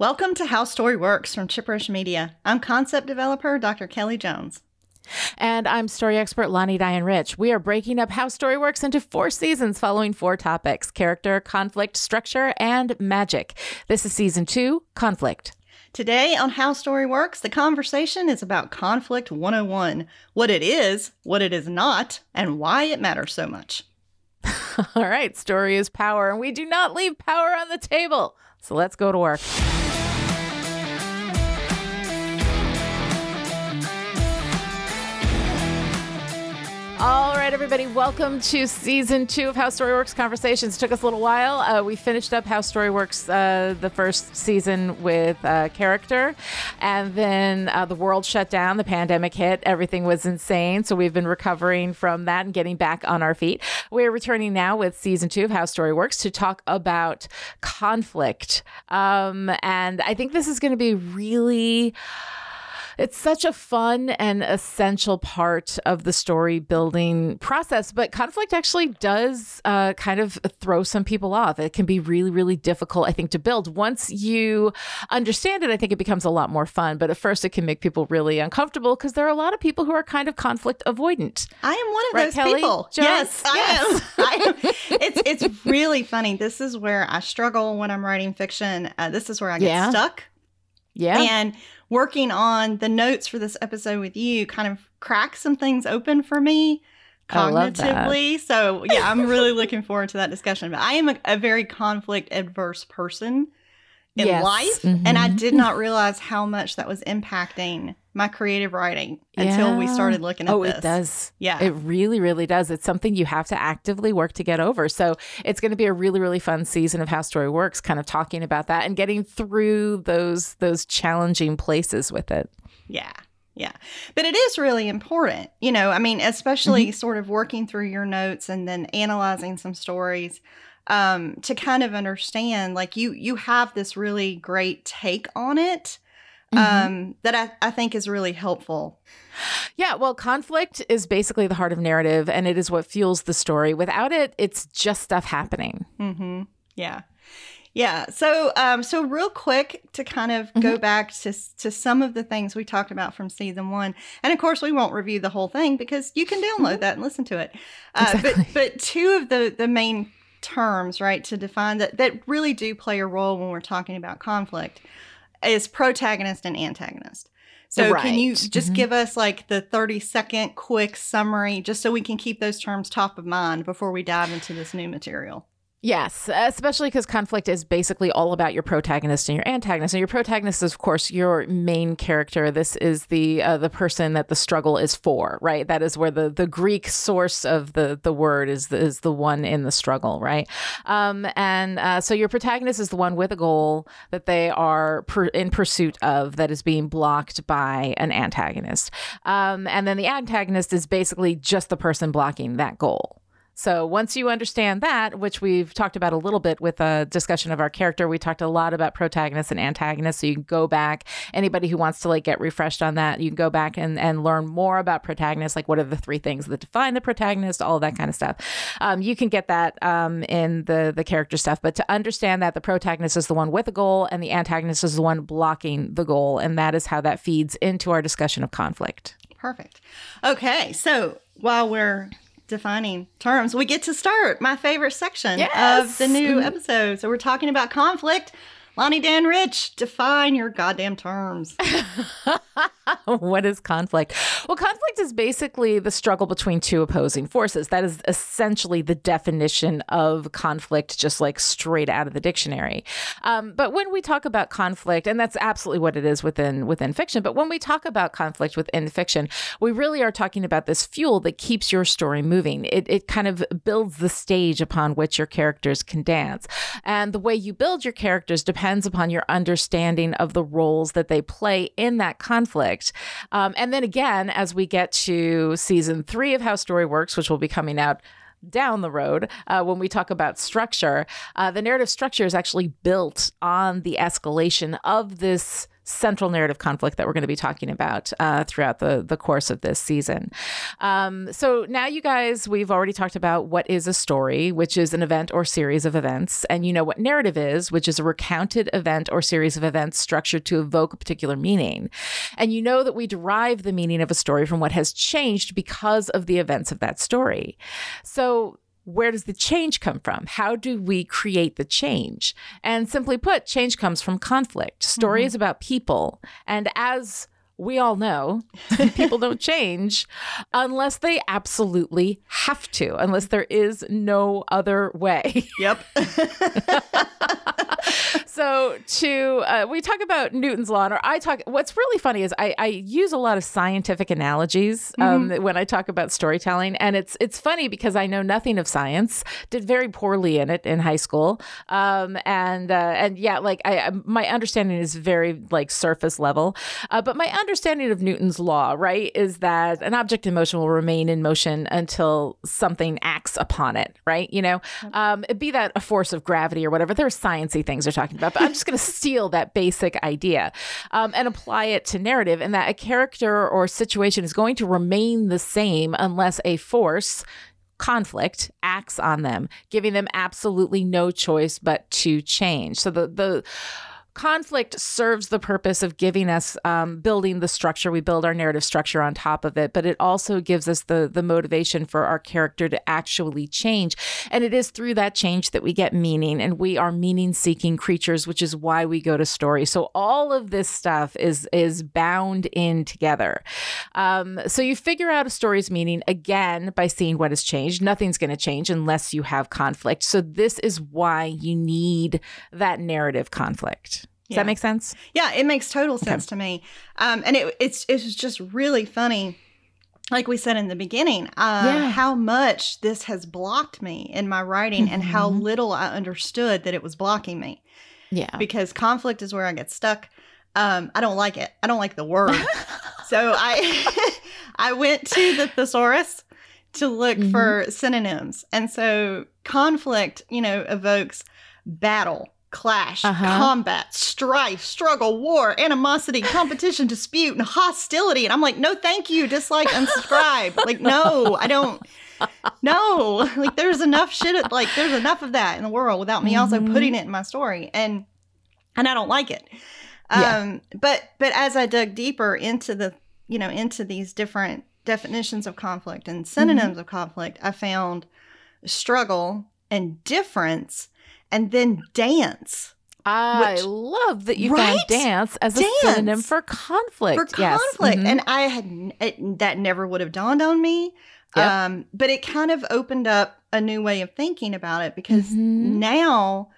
Welcome to How Story Works from Chipperish Media. I'm concept developer Dr. Kelly Jones. And I'm story expert Lani Diane Rich. We are breaking up How Story Works into four seasons following four topics character, conflict, structure, and magic. This is season two Conflict. Today on How Story Works, the conversation is about Conflict 101 what it is, what it is not, and why it matters so much. All right, story is power, and we do not leave power on the table. So let's go to work. All right, everybody, welcome to season two of How Story Works Conversations. Took us a little while. Uh, we finished up How Story Works uh, the first season with uh, character, and then uh, the world shut down, the pandemic hit, everything was insane. So we've been recovering from that and getting back on our feet. We're returning now with season two of How Story Works to talk about conflict. Um, and I think this is going to be really it's such a fun and essential part of the story building process. But conflict actually does uh, kind of throw some people off. It can be really, really difficult, I think, to build. Once you understand it, I think it becomes a lot more fun. But at first, it can make people really uncomfortable because there are a lot of people who are kind of conflict avoidant. I am one of Right, those Kelly? people. Jones? Yes, I am. I am. It's it's really funny. This is where I struggle when I'm writing fiction. Uh, this is where I get Yeah. stuck. Yeah. And working on the notes for this episode with you kind of cracked some things open for me I love that. cognitively. So, yeah, I'm really looking forward to that discussion. But I am a, a very conflict adverse person in Yes. life. And I Mhm. did not realize how much that was impacting my creative writing yeah. until we started looking at Oh, this. it does. Yeah. It really, really does. It's something you have to actively work to get over. So it's going to be a really, really fun season of How Story Works, kind of talking about that and getting through those those challenging places with it. Yeah. Yeah. But it is really important, you know, I mean, especially Mm-hmm. sort of working through your notes and then analyzing some stories um to kind of understand like you you have this really great take on it Mm-hmm. um that I, I think is really helpful. Yeah, well, conflict is basically the heart of narrative and it is what fuels the story. Without it, it's just stuff happening. Mhm. Yeah. Yeah. So um so real quick to kind of Mm-hmm. go back to to some of the things we talked about from season 1. And of course we won't review the whole thing because you can download that and listen to it. Uh, Mm-hmm. Exactly. but but two of the the main terms, right, to define that that really do play a role when we're talking about conflict is protagonist and antagonist. So can you Right. just Mhm. give us like the 30 second quick summary just so we can keep those terms top of mind before we dive into this new material? Yes, especially because conflict is basically all about your protagonist and your antagonist. And your protagonist is, of course, your main character. This is the uh, the person that the struggle is for, right? That is where the, the Greek source of the the word is the, is the one in the struggle, right? Um, and uh, so your protagonist is the one with a goal that they are per- in pursuit of that is being blocked by an antagonist. Um, and then the antagonist is basically just the person blocking that goal. So once you understand that, which we've talked about a little bit with a discussion of our character, we talked a lot about protagonists and antagonists. So you can go back. Anybody who wants to like get refreshed on that, you can go back and, and learn more about protagonists, like what are the three things that define the protagonist, all that kind of stuff. Um, you can get that um, in the the character stuff. But to understand that the protagonist is the one with a goal and the antagonist is the one blocking the goal, and that is how that feeds into our discussion of conflict. Perfect. Okay, so while we're defining terms, we get to start my favorite section Yes. Of the new episode. So we're talking about conflict. Lani Dan Rich, define your goddamn terms. what is conflict? Well, conflict is basically the struggle between two opposing forces. That is essentially the definition of conflict, just like straight out of the dictionary. Um, but when we talk about conflict, and that's absolutely what it is within within fiction. But when we talk about conflict within fiction, we really are talking about this fuel that keeps your story moving. It it kind of builds the stage upon which your characters can dance, and the way you build your characters depends upon your understanding of the roles that they play in that conflict. Um, and then again, as we get to season three of How Story Works, which will be coming out down the road uh, when we talk about structure, uh, the narrative structure is actually built on the escalation of this central narrative conflict that we're going to be talking about uh, throughout the, the course of this season. Um, so now, you guys, we've already talked about what is a story, which is an event or series of events. And you know what narrative is, which is a recounted event or series of events structured to evoke a particular meaning. And you know that we derive the meaning of a story from what has changed because of the events of that story. So where does the change come from? How do we create the change? And simply put, change comes from conflict. Story mm-hmm. is about people. And as we all know people don't change unless they absolutely have to, unless there is no other way. Yep. so to uh, we talk about Newton's law, or I talk. What's really funny is I, I use a lot of scientific analogies um, mm-hmm. when I talk about storytelling, and it's it's funny because I know nothing of science. Did very poorly in it in high school, um, and uh, and yeah, like I my understanding is very like surface level, uh, but my understanding of Newton's law, right, is that an object in motion will remain in motion until something acts upon it, right? You know, um, be that a force of gravity or whatever. There's sciencey things they're talking about, but I'm just going to steal that basic idea um, and apply it to narrative, and that a character or situation is going to remain the same unless a force conflict acts on them, giving them absolutely no choice but to change. So the the conflict serves the purpose of giving us um, building the structure. We build our narrative structure on top of it but it also gives us the the motivation for our character to actually change. And it is through that change that we get meaning and we are meaning seeking creatures which is why we go to story. So all of this stuff is is bound in together. Um, so you figure out a story's meaning again by seeing what has changed. Nothing's going to change unless you have conflict. So this is why you need that narrative conflict does yeah. that make sense? Yeah, it makes total sense okay. to me. Um, and it, it's it was just really funny, like we said in the beginning, uh, yeah. how much this has blocked me in my writing, mm-hmm. and how mm-hmm. little I understood that it was blocking me. Yeah, because conflict is where I get stuck. Um, I don't like it. I don't like the word. so I I went to the thesaurus to look mm-hmm. for synonyms, and so conflict, you know, evokes battle clash, uh-huh. combat, strife, struggle, war, animosity, competition, dispute, and hostility. And I'm like, no, thank you. Dislike, unsubscribe. like, no, I don't. No, like there's enough shit. Like there's enough of that in the world without me mm-hmm. also putting it in my story, and and I don't like it. Yeah. Um, but but as I dug deeper into the you know into these different definitions of conflict and synonyms mm-hmm. of conflict, I found struggle and difference and then dance. I which, love that you right? found dance as dance. a synonym for conflict. For conflict, mm-hmm. and I had it, that never would have dawned on me. Yep. Um, but it kind of opened up a new way of thinking about it because mm-hmm. now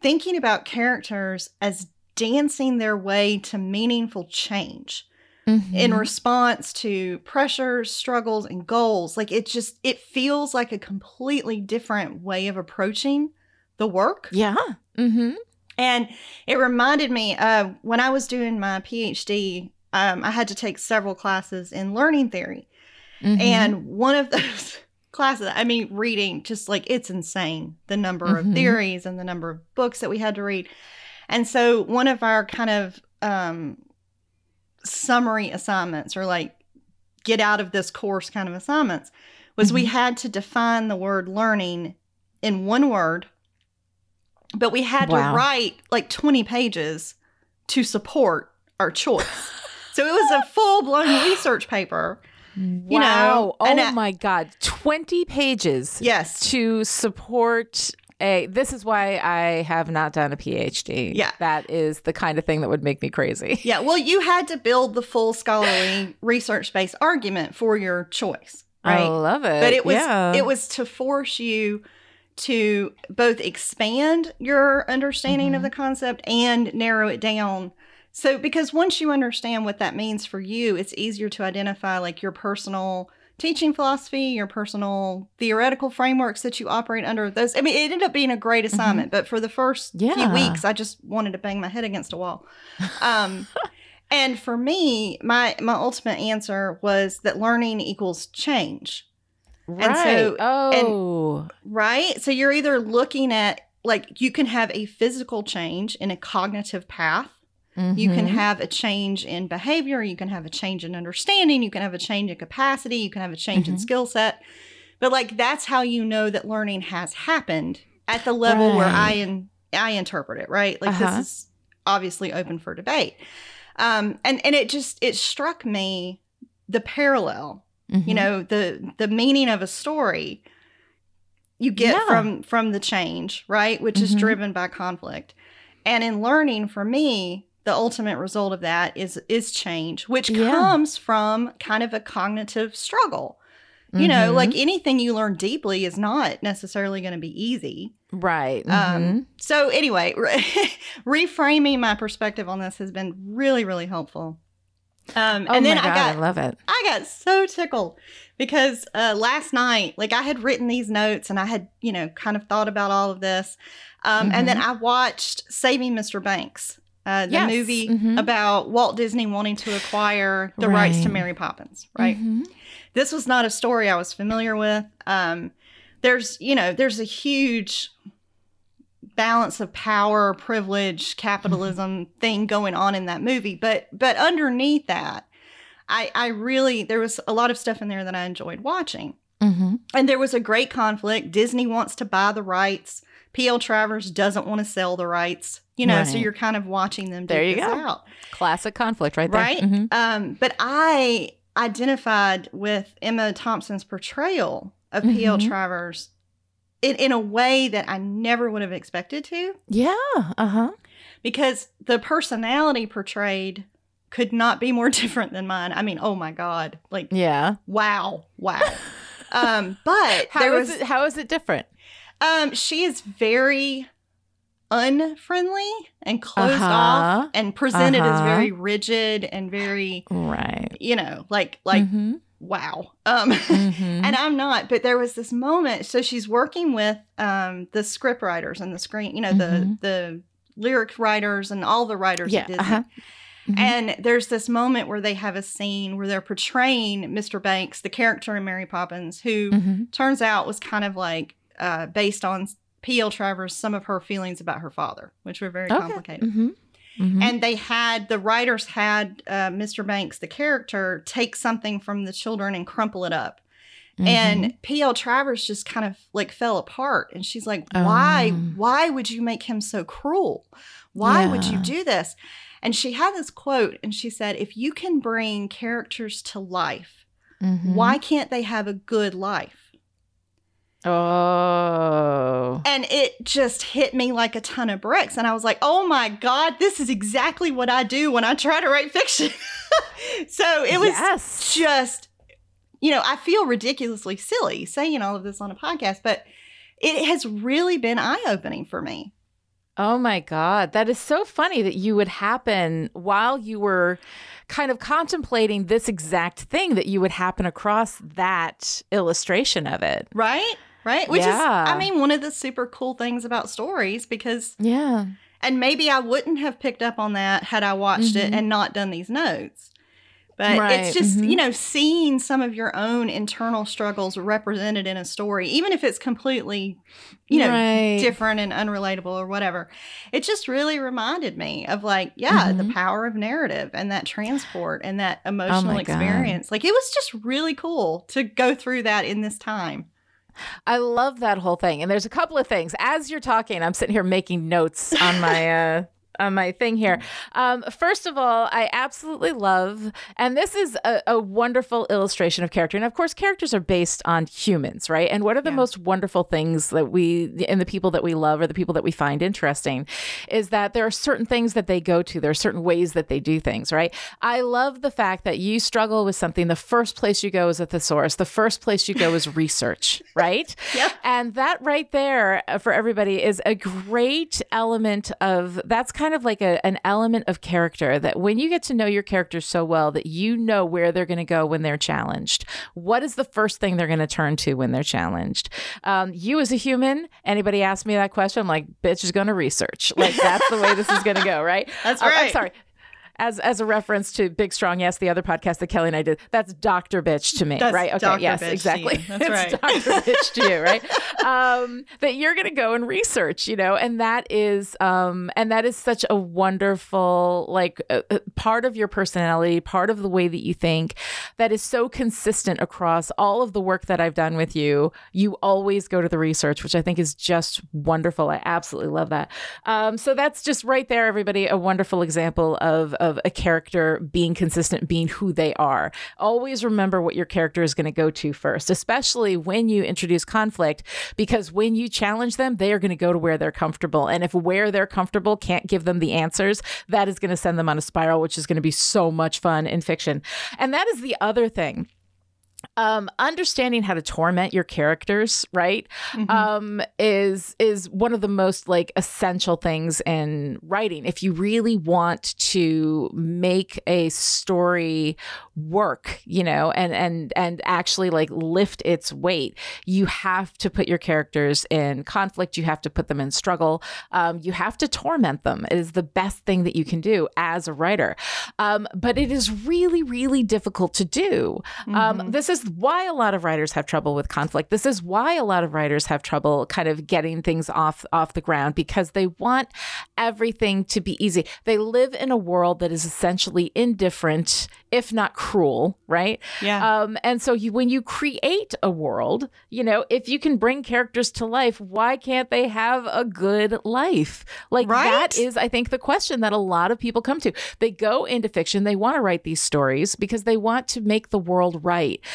thinking about characters as dancing their way to meaningful change mm-hmm. in response to pressures, struggles, and goals. Like it just it feels like a completely different way of approaching the work. Yeah. Mm-hmm. And it reminded me uh, when I was doing my PhD, um, I had to take several classes in learning theory. Mm-hmm. And one of those classes, I mean, reading just like it's insane the number mm-hmm. of theories and the number of books that we had to read. And so one of our kind of um, summary assignments or like get out of this course kind of assignments was we mm-hmm. had to define the word learning in one word but we had wow. to write like 20 pages to support our choice. so it was a full blown research paper. You wow. know, oh my God. 20 pages. Yes. To support a. This is why I have not done a PhD. Yeah. That is the kind of thing that would make me crazy. Yeah. Well, you had to build the full scholarly research based argument for your choice. Right. I love it. But it was yeah. it was to force you to both expand your understanding mm-hmm. of the concept and narrow it down. So, because once you understand what that means for you, it's easier to identify like your personal teaching philosophy, your personal theoretical frameworks that you operate under. Those, I mean, it ended up being a great mm-hmm. assignment, mm-hmm. but for the first yeah. few weeks, I just wanted to bang my head against a wall. Um, and for me, my my ultimate answer was that learning equals change. Right. And so, oh. And, right. So you're either looking at like you can have a physical change in a cognitive path You can Mhm. have a change in behavior. You can have a change in understanding. You can have a change in capacity. You can have a change in Mhm. skill set. But like that's how you know that learning has happened at the level where I in, I interpret it. Right, like Uh-huh. this is obviously open for debate. Um, and and it just it struck me the parallel. You Mhm. know the the meaning of a story you get Yeah. from from the change right which is Mhm. driven by conflict and in learning for me the ultimate result of that is is change which Yeah. comes from kind of a cognitive struggle you know Mhm. like anything you learn deeply is not necessarily going to be easy right. um Mhm. so anyway reframing my perspective on this has been really really helpful um oh and then my i God, got I love it. I got so tickled because uh, last night, like I had written these notes and I had, you know, kind of thought about all of this. Um, And then I watched Saving Mr. Banks, uh, the Yes. movie Mhm. about Walt Disney wanting to acquire the rights to Mary Poppins, right? Mhm. This was not a story I was familiar with. Um, there's, you know, there's a huge balance of power, privilege, capitalism thing going on in that movie, but but underneath that, I I really there was a lot of stuff in there that I enjoyed watching. Mhm. And there was a great conflict. Disney wants to buy the rights. PL Travers doesn't want to sell the rights. You know, so you're kind of watching them There you go. out. Classic conflict right there. Right? Mhm. Um, but I identified with Emma Thompson's portrayal of PL Mhm. Travers in, in a way that I never would have expected to Yeah. Uh huh. because the personality portrayed could not be more different than mine. I mean, oh my God. Like, Yeah. wow, wow. um, but How there is was, it? How is it different? um, she is very unfriendly and closed Uh-huh. off and presented as Uh-huh. very rigid and very, Right. you know, like, like, Mhm. Wow. Um, Mhm. and I'm not, but there was this moment. So she's working with um the script writers and the screen, you know, Mhm. the the lyric writers and all the writers yeah. at Disney. Uh-huh. Mhm. And there's this moment where they have a scene where they're portraying Mr. Banks, the character in Mary Poppins, who Mhm. turns out was kind of like uh, based on P.L. Travers, some of her feelings about her father, which were very Okay. complicated. Mhm. Mhm. And they had the writers had uh, Mr. Banks, the character, take something from the children and crumple it up. Mhm. And P.L. Travers just kind of like fell apart. And she's like, why, Oh. why would you make him so cruel? Why would you do this? And she had this quote and she said, if you can bring characters to life, Mhm. why can't they have a good life? Oh. And it just hit me like a ton of bricks. And I was like, oh my God, this is exactly what I do when I try to write fiction. so it was yes. just, you know, I feel ridiculously silly saying all of this on a podcast, but it has really been eye opening for me. Oh my God. That is so funny that you would happen while you were kind of contemplating this exact thing that you would happen across that illustration of it. Right? Right? Which Yeah. is, I mean, one of the super cool things about stories because, Yeah. and maybe I wouldn't have picked up on that had I watched it Mhm. and not done these notes. But Right, it's just, mhm. you know, seeing some of your own internal struggles represented in a story, even if it's completely, you know, Right. different and unrelatable or whatever. It just really reminded me of like, yeah, the Mhm. power of narrative and that transport and that emotional Oh my God. experience. Like it was just really cool to go through that in this time. I love that whole thing. And there's a couple of things. As you're talking, I'm sitting here making notes on my uh on my thing here. Um, first of all, I absolutely love, and this is a, a wonderful illustration of character. And of course, characters are based on humans, right? And what are the Yeah. most wonderful things that we, and the people that we love, or the people that we find interesting, is that there are certain things that they go to. There are certain ways that they do things, right? I love the fact that you struggle with something. The first place you go is a thesaurus. The first place you go is research, right? Yep. And that right there uh, for everybody is a great element of that's kind of like a, an element of character that when you get to know your characters so well that you know where they're going to go when they're challenged. What is the first thing they're going to turn to when they're challenged? Um, you as a human, anybody ask me that question, I'm like, bitch is going to research. Like that's the way this is going to go, right? That's Oh, I'm sorry. As as a reference to Big Strong Yes, the other podcast that Kelly and I did. That's Doctor Bitch to me, That's right? Okay, Dr. yes, Bitch exactly. That's right. Doctor Bitch to you, right? Um, that you're going to go and research, you know, and that is, um, and that is such a wonderful like uh, uh, part of your personality, part of the way that you think, that is so consistent across all of the work that I've done with you. You always go to the research, which I think is just wonderful. I absolutely love that. Um, so that's just right there, everybody, a wonderful example of of a character being consistent, being who they are. Always remember what your character is going to go to first, especially when you introduce conflict, because when you challenge them, they are going to go to where they're comfortable. And if where they're comfortable can't give them the answers, that is going to send them on a spiral, which is going to be so much fun in fiction. And that is the other thing um understanding how to torment your characters right Mhm. um is is one of the most like essential things in writing. If you really want to make a story work you know and and and actually like lift its weight you have to put your characters in conflict. You have to put them in struggle. Um, you have to torment them. It is the best thing that you can do as a writer. Um, but it is really really difficult to do. Um, Mhm. this is why a lot of writers have trouble with conflict. This is why a lot of writers have trouble kind of getting things off off the ground because they want everything to be easy. They live in a world that is essentially indifferent, if not cruel, right? yeah. Um, and so you, when you create a world, you know, if you can bring characters to life, why can't they have a good life? Like Right? that is, I think, the question that a lot of people come to. They go into fiction, they want to write these stories because they want to make the world right.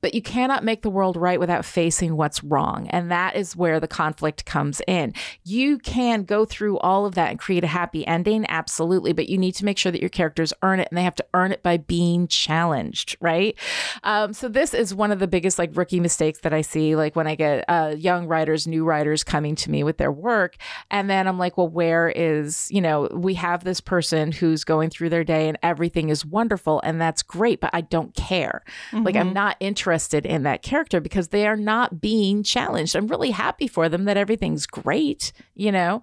But you cannot make the world right without facing what's wrong. And that is where the conflict comes in. You can go through all of that and create a happy ending, absolutely, but you need to make sure that your characters earn it and they have to earn it by being challenged, right? Um, so this is one of the biggest like rookie mistakes that I see, like when I get uh, young writers, new writers coming to me with their work, and then I'm like, well, where is you know we have this person who's going through their day and everything is wonderful and that's great, but I don't care. Like I'm Mhm. not interested in that character because they are not being challenged. I'm really happy for them that everything's great, you know,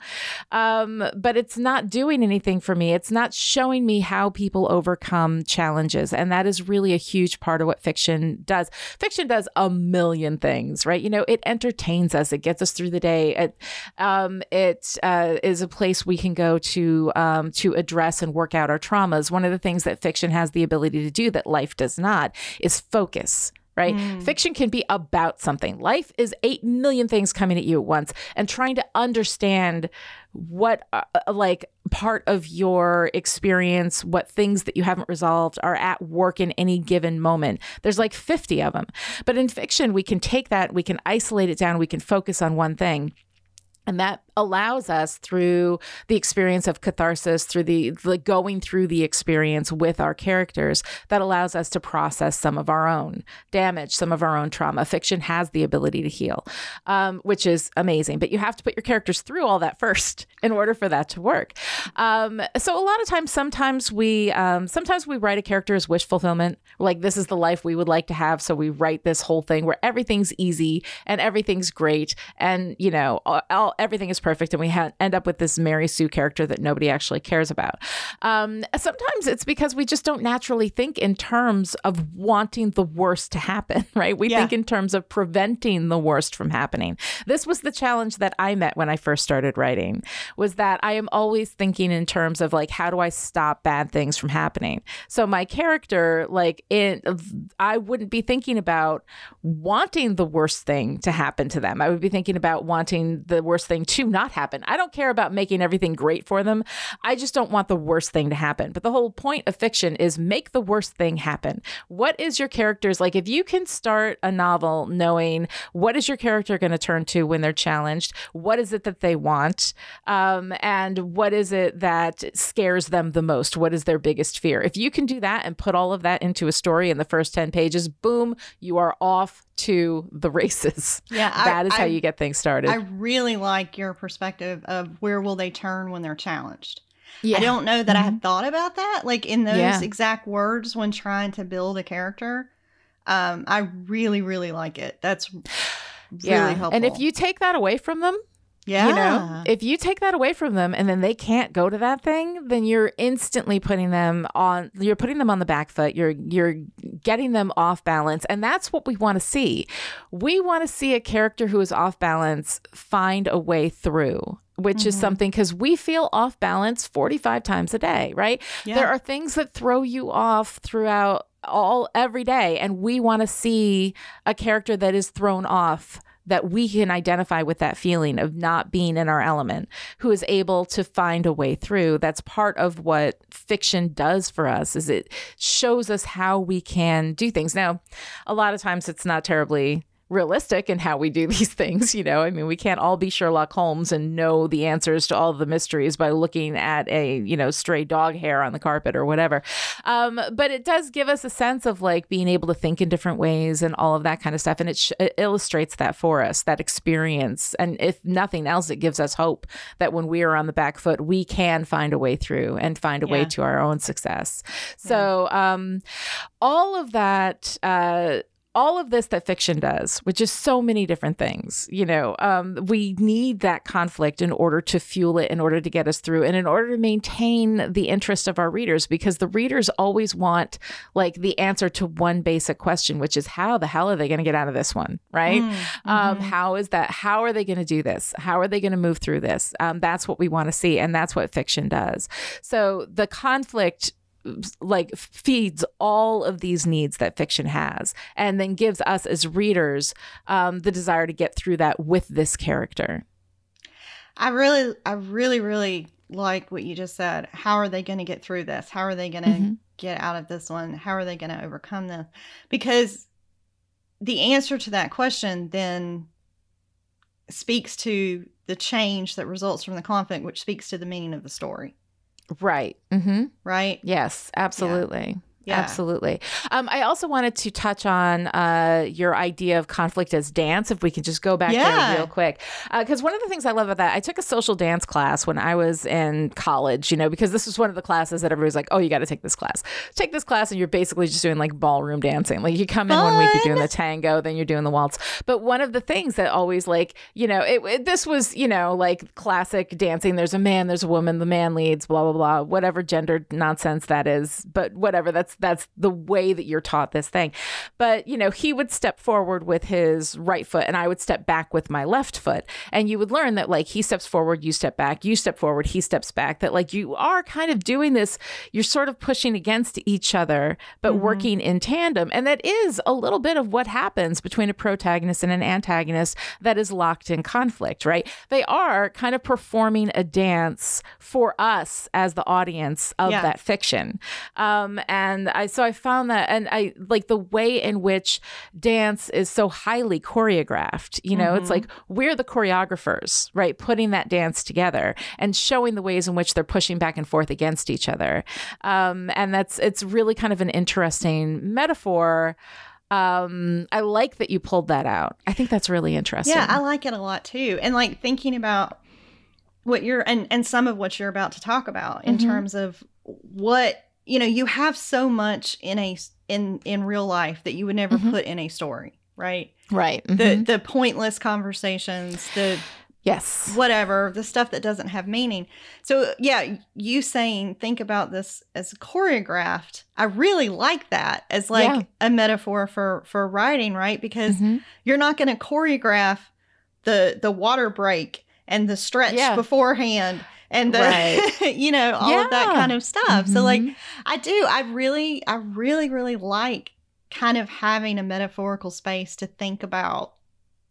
um, but it's not doing anything for me. It's not showing me how people overcome challenges, and that is really a huge part of what fiction does. Fiction does a million things, right? You know, it entertains us. It gets us through the day. It um, it uh, is a place we can go to um, to address and work out our traumas. One of the things that fiction has the ability to do that life does not is focus. Right? Mm. Fiction can be about something. Life is 8 million things coming at you at once and trying to understand what uh, like part of your experience what things that you haven't resolved are at work in any given moment there's like 50 of them but in fiction we can take that we can isolate it down we can focus on one thing and that allows us through the experience of catharsis through the, the going through the experience with our characters that allows us to process some of our own damage some of our own trauma. Fiction has the ability to heal um, which is amazing but you have to put your characters through all that first in order for that to work. Um, so a lot of times sometimes we um, sometimes we write a character as wish fulfillment like this is the life we would like to have so we write this whole thing where everything's easy and everything's great and you know all, all everything is perfect and we ha- end up with this mary sue character that nobody actually cares about. Um, sometimes it's because we just don't naturally think in terms of wanting the worst to happen right? We Yeah. think in terms of preventing the worst from happening. This was the challenge that i met when i first started writing was that i am always thinking in terms of like how do i stop bad things from happening? So my character like in i wouldn't be thinking about wanting the worst thing to happen to them. I would be thinking about wanting the worst thing to not happen. I don't care about making everything great for them. I just don't want the worst thing to happen. But the whole point of fiction is make the worst thing happen. What is your character's like? If you can start a novel knowing what is your character going to turn to when they're challenged what is it that they want um, and what is it that scares them the most? What is their biggest fear? If you can do that and put all of that into a story in the first 10 pages boom you are off to the races. Yeah, I- that is how I- you get things started. I really like your perspective of where will they turn when they're challenged. yeah I don't know that I had thought about that, like in those Yeah. exact words when trying to build a character. Um, I really, really like it. That's really yeah helpful. and if you take that away from them Yeah. You know, if you take that away from them and then they can't go to that thing, then you're instantly putting them on you're putting them on the back foot. You're you're getting them off balance and that's what we want to see. We want to see a character who is off balance find a way through which mm-hmm. is something because we feel off balance 45 times a day, right? Yeah. There are things that throw you off throughout all every day, and we want to see a character that is thrown off that we can identify with that feeling of not being in our element, who is able to find a way through. That's part of what fiction does for us is it shows us how we can do things. Now, a lot of times it's not terribly realistic in how we do these things. You know, I mean, we can't all be Sherlock Holmes and know the answers to all the mysteries by looking at a, you know, stray dog hair on the carpet or whatever. Um, but it does give us a sense of like being able to think in different ways and all of that kind of stuff. And it, sh- it illustrates that for us, that experience. And if nothing else, it gives us hope that when we are on the back foot, we can find a way through and find a yeah. way to our own success. So, um, all of that, uh, all of this that fiction does, which is so many different things, you know, um, we need that conflict in order to fuel it, in order to get us through, and in order to maintain the interest of our readers, because the readers always want like the answer to one basic question, which is how the hell are they going to get out of this one, right? Mm, um, mm-hmm. Um, how is that? How are they going to do this? How are they going to move through this? Um, that's what we want to see, and that's what fiction does. So the conflict like feeds all of these needs that fiction has and then gives us as readers um, the desire to get through that with this character. I really i really really like what you just said. How are they going to get through this? How are they going to mm-hmm. get out of this one? How are they going to overcome this because the answer to that question then speaks to the change that results from the conflict which speaks to the meaning of the story Right. Mm-hmm. Right. Yes, absolutely. Yeah. Yeah. Absolutely. Um, I also wanted to touch on uh, your idea of conflict as dance, if we can just go back yeah. there real quick. Because uh, one of the things I love about that, I took a social dance class when I was in college, you know, because this was one of the classes that everybody's like, oh, you got to take this class. Take this class, and you're basically just doing like ballroom dancing. Like you come in Fun. one week, you're doing the tango, then you're doing the waltz. But one of the things that always, like, you know, it, it, this was, you know, like classic dancing. There's a man, there's a woman, the man leads, blah, blah, blah, whatever gendered nonsense that is. But whatever, that's that's the way that you're taught this thing. But, you know, he would step forward with his right foot and I would step back with my left foot. And you would learn that like he steps forward, you step back, you step forward, he steps back, that like you are kind of doing this, you're sort of pushing against each other, but mm-hmm. working in tandem. And that is a little bit of what happens between a protagonist and an antagonist that is locked in conflict, right? They are kind of performing a dance for us as the audience of yeah. that fiction. Um, and and I so I found that and I like the way in which dance is so highly choreographed. You know, mm-hmm. it's like we're the choreographers, right? Putting that dance together and showing the ways in which they're pushing back and forth against each other. Um, and that's it's really kind of an interesting metaphor um i like that you pulled that out i think that's really interesting yeah i like it a lot too and like thinking about what you're and and some of what you're about to talk about in mm-hmm. terms of what you know you have so much in a in in real life that you would never mm-hmm. put in a story right right mm-hmm. the the pointless conversations the yes whatever the stuff that doesn't have meaning so yeah you saying think about this as choreographed i really like that as like yeah. a metaphor for for writing right because mm-hmm. you're not going to choreograph the the water break and the stretch yeah. beforehand and the right. you know all yeah. of that kind of stuff mm-hmm. so like mm-hmm. i do i really i really really like kind of having a metaphorical space to think about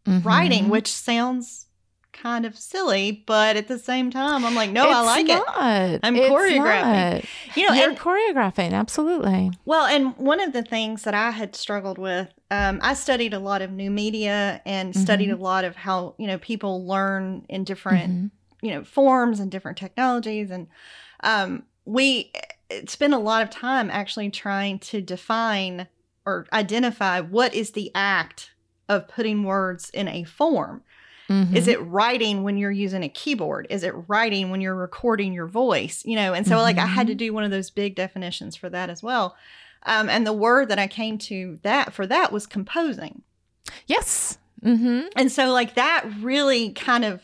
mm-hmm. writing which sounds kind of silly, but at the same time, I'm like, no, it's I like not. it. I'm it's choreographing. Not. You know, You're and, choreographing, absolutely. Well, and one of the things that I had struggled with, um, I studied a lot of new media and mm-hmm. studied a lot of how you know people learn in different mm-hmm you know forms and different technologies and um, we spend a lot of time actually trying to define or identify what is the act of putting words in a form mm-hmm. is it writing when you're using a keyboard is it writing when you're recording your voice you know and so mm-hmm. like i had to mm-hmm. do one of those big definitions for that as well um, and the word that i came to that for that was composing yes mm-hmm. and so like that really kind of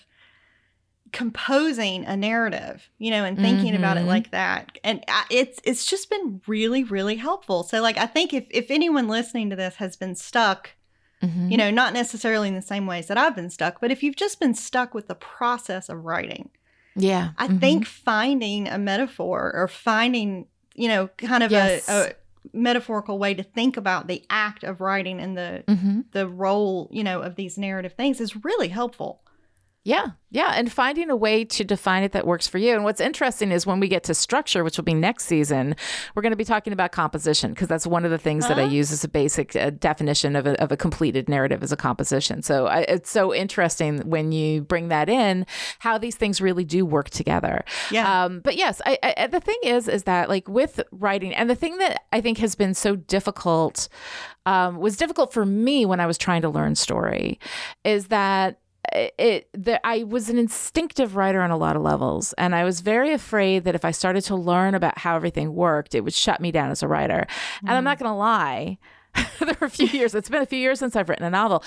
composing a narrative, you know, and thinking about it Mhm. like that. And I, it's it's just been really really helpful. So like I think if if anyone listening to this has been stuck, Mhm. you know, not necessarily in the same ways that I've been stuck, but if you've just been stuck with the process of writing, yeah. I Mhm. think finding a metaphor or finding, you know, kind of Yes. a, a metaphorical way to think about the act of writing and the Mhm. the role, you know, of these narrative things is really helpful. Yeah, yeah, and finding a way to define it that works for you. And what's interesting is when we get to structure, which will be next season, we're going to be talking about composition because that's one of the things that I Uh-huh. use as a basic uh, definition of a, of a completed narrative as a composition. So I, it's so interesting when you bring that in, how these things really do work together. Yeah. Um, but yes, I, I, the thing is, is that like with writing, and the thing that I think has been so difficult, um, was difficult for me when I was trying to learn story, is that it, that I was an instinctive writer on a lot of levels, and I was very afraid that if I started to learn about how everything worked, it would shut me down as a writer. And I'm not mm. going to lie. there were a few years. It's been a few years since I've written a novel.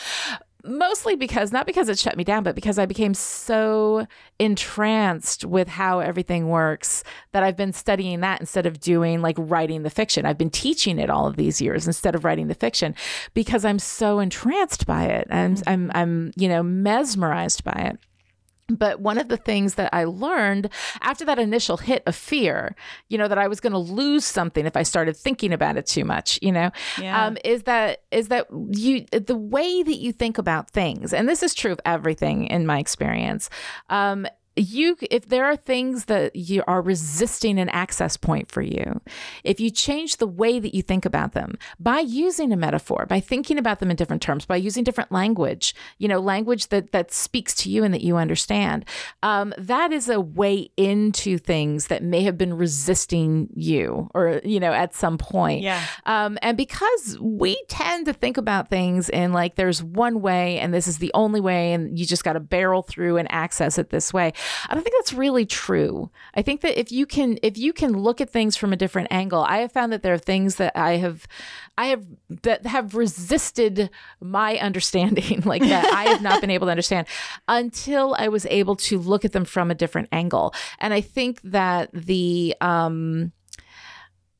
Mostly because, not because it shut me down, but because I became so entranced with how everything works that I've been studying that instead of doing like writing the fiction. I've been teaching it all of these years instead of writing the fiction because I'm so entranced by it. I'm, mm-hmm. I'm, I'm, you know, mesmerized by it. But one of the things that I learned after that initial hit of fear, you know, that I was going to lose something if I started thinking about it too much, you know, Yeah. um, is that is that you the way that you think about things, and this is true of everything in my experience. Um, you if there are things that you are resisting an access point for you if you change the way that you think about them by using a metaphor by thinking about them in different terms by using different language you know language that that speaks to you and that you understand um, that is a way into things that may have been resisting you or you know at some point yeah. um, and because we tend to think about things in like there's one way and this is the only way and you just got to barrel through and access it this way. I don't think that's really true. I think that if you can if you can look at things from a different angle, I have found that there are things that I have I have that have resisted my understanding like that I have not been able to understand until I was able to look at them from a different angle. And I think that the um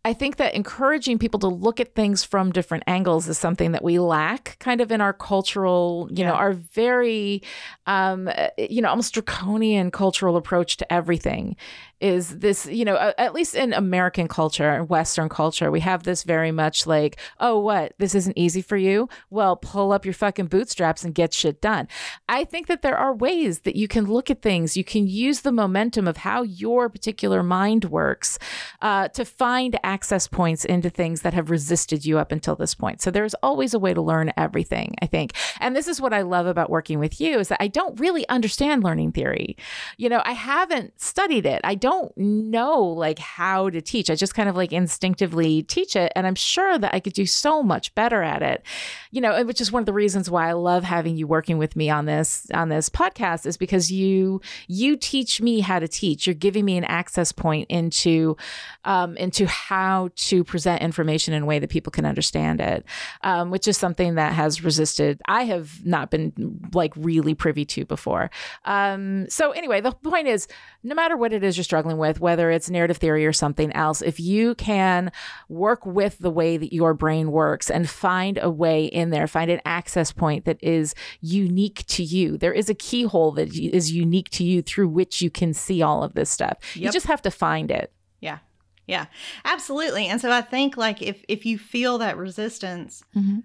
I think that encouraging people to look at things from different angles is something that we lack kind of in our cultural, you know, our very, um, uh, you know, almost draconian cultural approach to everything is this, you know, at least in American culture, and Western culture, we have this very much like, oh, what? This isn't easy for you? Well, pull up your fucking bootstraps and get shit done. I think that there are ways that you can look at things. You can use the momentum of how your particular mind works uh, to find access points into things that have resisted you up until this point. So there's always a way to learn everything, I think. And this is what I love about working with you is that I don't really understand learning theory. You know, I haven't studied it. I don't know like how to teach. I just kind of like instinctively teach it. And I'm sure that I could do so much better at it. You know, which is one of the reasons why I love having you working with me on this on this podcast is because you you teach me how to teach. You're giving me an access point into um, into how to present information in a way that people can understand it, um, which is something that has resisted. I have not been like really privy to before. Um, so anyway, the point is, no matter what it is you're struggling with, whether it's narrative theory or something else, if you can work with the way that your brain works and find a way in there, find an access point that is unique to you. There is a keyhole that is unique to you through which you can see all of this stuff. You just have to find it. Yeah. Yeah. Absolutely. And so I think like if if you feel that resistance, Mhm.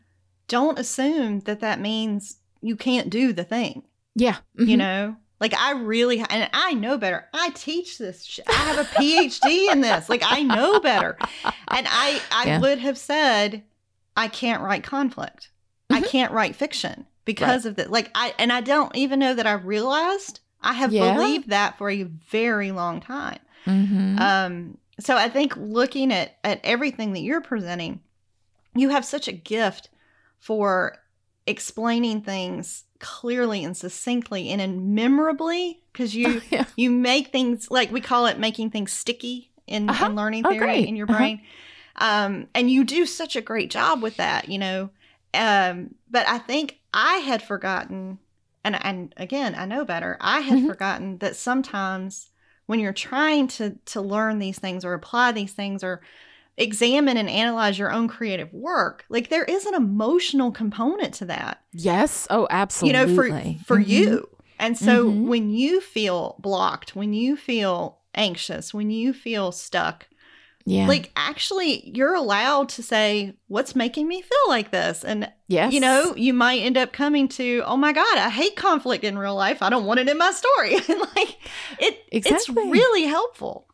don't assume that that means you can't do the thing. Yeah. You Mhm. know? Like I really and I know better. I teach this. Sh- I have a PhD in this. Like I know better. And I I Yeah. would have said I can't write conflict. I Mhm. can't write fiction because of that. Like I and I don't even know that I realized I have Yeah. believed that for a very long time. Mhm. Um, so I think looking at at everything that you're presenting, you have such a gift for explaining things clearly and succinctly and in memorably because you yeah. you make things like we call it making things sticky in, Uh-huh. in learning Oh, theory great. in your Uh-huh. brain. Um, and you do such a great job with that, you know. Um, but I think I had forgotten and and again, I know better. I had Mhm. forgotten that sometimes when you're trying to to learn these things or apply these things or examine and analyze your own creative work, like there is an emotional component to that. Yes. Oh, absolutely. You know, for for Mhm. you. And so Mhm. when you feel blocked, when you feel anxious, when you feel stuck, Yeah. like actually you're allowed to say what's making me feel like this and yes. you know you might end up coming to oh my god i hate conflict in real life i don't want it in my story and like it it's really helpful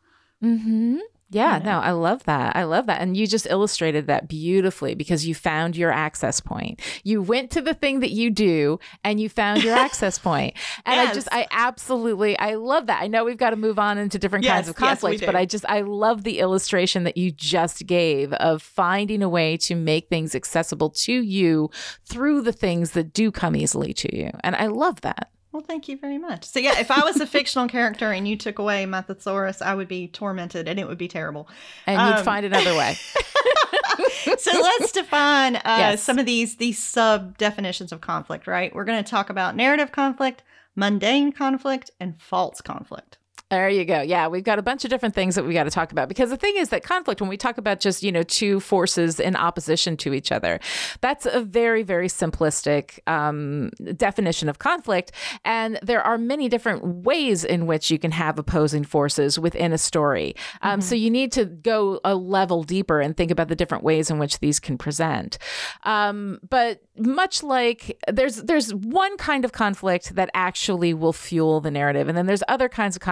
Mm-hmm. Yeah, You know? no, I love that. I love that. And you just illustrated that beautifully because you found your access point. You went to the thing that you do and you found your access point. And I just, I absolutely, I love that. I know we've got to move on into different kinds Yes, of yes, but. I just, I love the illustration that you just gave of finding a way to make things accessible to you through the things that do come easily to you. And I love that. Well thank you very much so yeah if i was a fictional character and you took away my thesaurus i would be tormented and it would be terrible And you'd Um, find another way. so let's define uh, Yes. some of these these sub definitions of conflict right we're going to talk about narrative conflict mundane conflict and false conflict There you go. Yeah, we've got a bunch of different things that we got to talk about because the thing is that conflict, when we talk about just, you know, two forces in opposition to each other, that's a very, very simplistic um, definition of conflict. And there are many different ways in which you can have opposing forces within a story. Um, So you need to go a level deeper and think about the different ways in which these can present. Um, but much like there's there's one kind of conflict that actually will fuel the narrative, and then there's other kinds of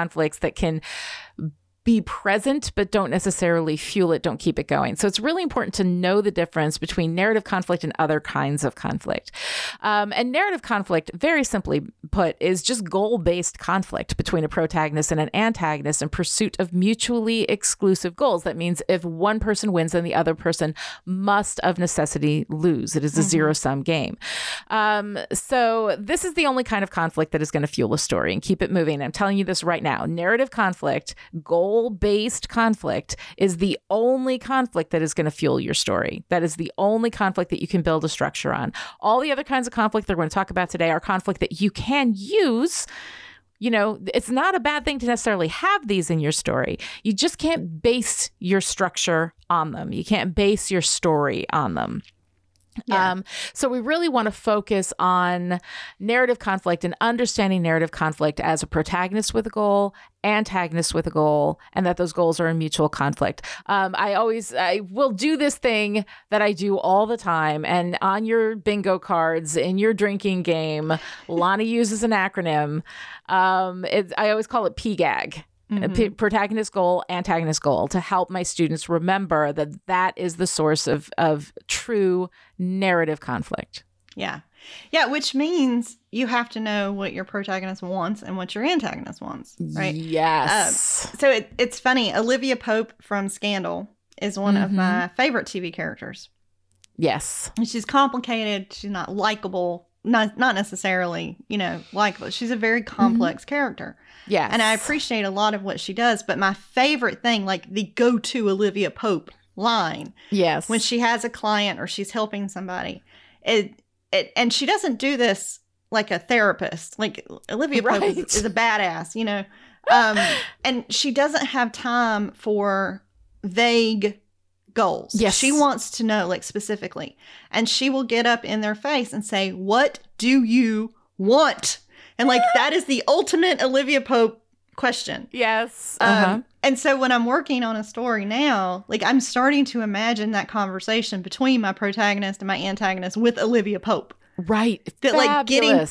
that can be present but don't necessarily fuel it, don't keep it going. So it's really important to know the difference between narrative conflict and other kinds of conflict. Um, and narrative conflict, very simply put, is just goal based conflict between a protagonist and an antagonist in pursuit of mutually exclusive goals. That means if one person wins, then the other person must, of necessity, lose. It is a zero sum game. Um, so this is the only kind of conflict that is going to fuel a story and keep it moving. I'm telling you this right now. Narrative conflict, goal based conflict, is the only conflict that is going to fuel your story. That is the only conflict that you can build a structure on. All the other kinds of conflict that we're going to talk about today are conflict that you can use you know, it's not a bad thing to necessarily have these in your story. You just can't base your structure on them. You can't base your story on them. Yeah. Um, so we really want to focus on narrative conflict and understanding narrative conflict as a protagonist with a goal, antagonist with a goal, and that those goals are in mutual conflict. Um, I always I will do this thing that I do all the time, and on your bingo cards in your drinking game, Lani uses an acronym. Um, it, I always call it PGAG. Uh, P- protagonist goal, antagonist goal, to help my students remember that that is the source of of true narrative conflict. Yeah. Yeah, which means you have to know what your protagonist wants and what your antagonist wants, right? Yes. So it, it's funny. Olivia Pope from Scandal is one of Mhm. my favorite TV characters. yes. She's complicated. She's not likable. Not not necessarily, you know, likable. She's a very complex character. yeah And I appreciate a lot of what she does. But my favorite thing, like the go to Olivia Pope line, Yes. when she has a client or she's helping somebody, it, it and she doesn't do this like a therapist. Like Olivia Pope is, is a badass, you know. Um, and she doesn't have time for vague goals. Yes. She wants to know like specifically. And she will get up in their face and say, "What do you want?" And like that is the ultimate Olivia Pope question. yes. Um, Uh-huh. and so when I'm working on a story now, like I'm starting to imagine that conversation between my protagonist and my antagonist with Olivia Pope, right. that, like, getting-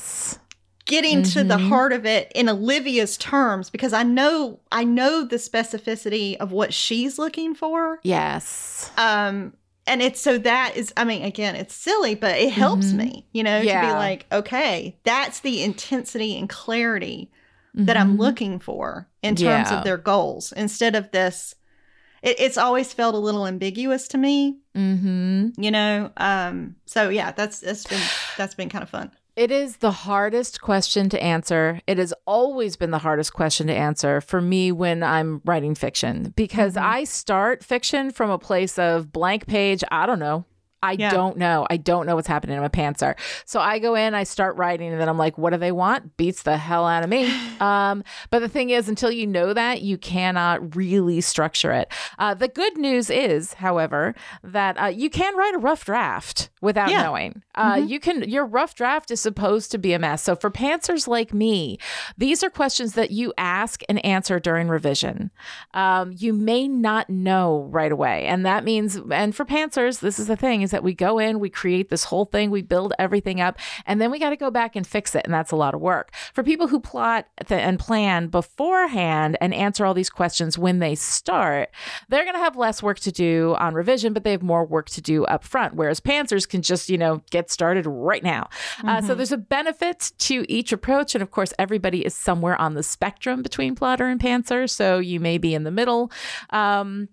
Getting to the Mhm. heart of it in Olivia's terms because I know I know the specificity of what she's looking for. Yes. Um and it's so that is I mean again it's silly but it helps Mhm. me, you know, to be like okay, that's the intensity and clarity that I'm Mhm. looking for in terms Yeah. of their goals instead of this. It, it's always felt a little ambiguous to me, Mhm. you know. Um, so yeah, that's that's been that's been kind of fun. It is the hardest question to answer. It has always been the hardest question to answer for me when I'm writing fiction because Mhm. I start fiction from a place of blank page. I don't know. I Yeah. don't know. I don't know what's happening. I'm a pantser. So I go in, I start writing, and then I'm like, what do they want? Beats the hell out of me. Um, but the thing is, until you know that, you cannot really structure it. Uh, the good news is, however, that uh, you can write a rough draft without Yeah. knowing. Uh, You can. Your rough draft is supposed to be a mess. So for pantsers like me, these are questions that you ask and answer during revision. Um, you may not know right away, and that means, and for pantsers, this is the thing: is that we go in, we create this whole thing, we build everything up, and then we got to go back and fix it, and that's a lot of work. For people who plot th- and plan beforehand and answer all these questions when they start, they're going to have less work to do on revision, but they have more work to do up front. Whereas pantsers can just, you know, get started right now. Uh, so there's a benefit to each approach. And of course, everybody is somewhere on the spectrum between plotter and pantser. So you may be in the middle. Um,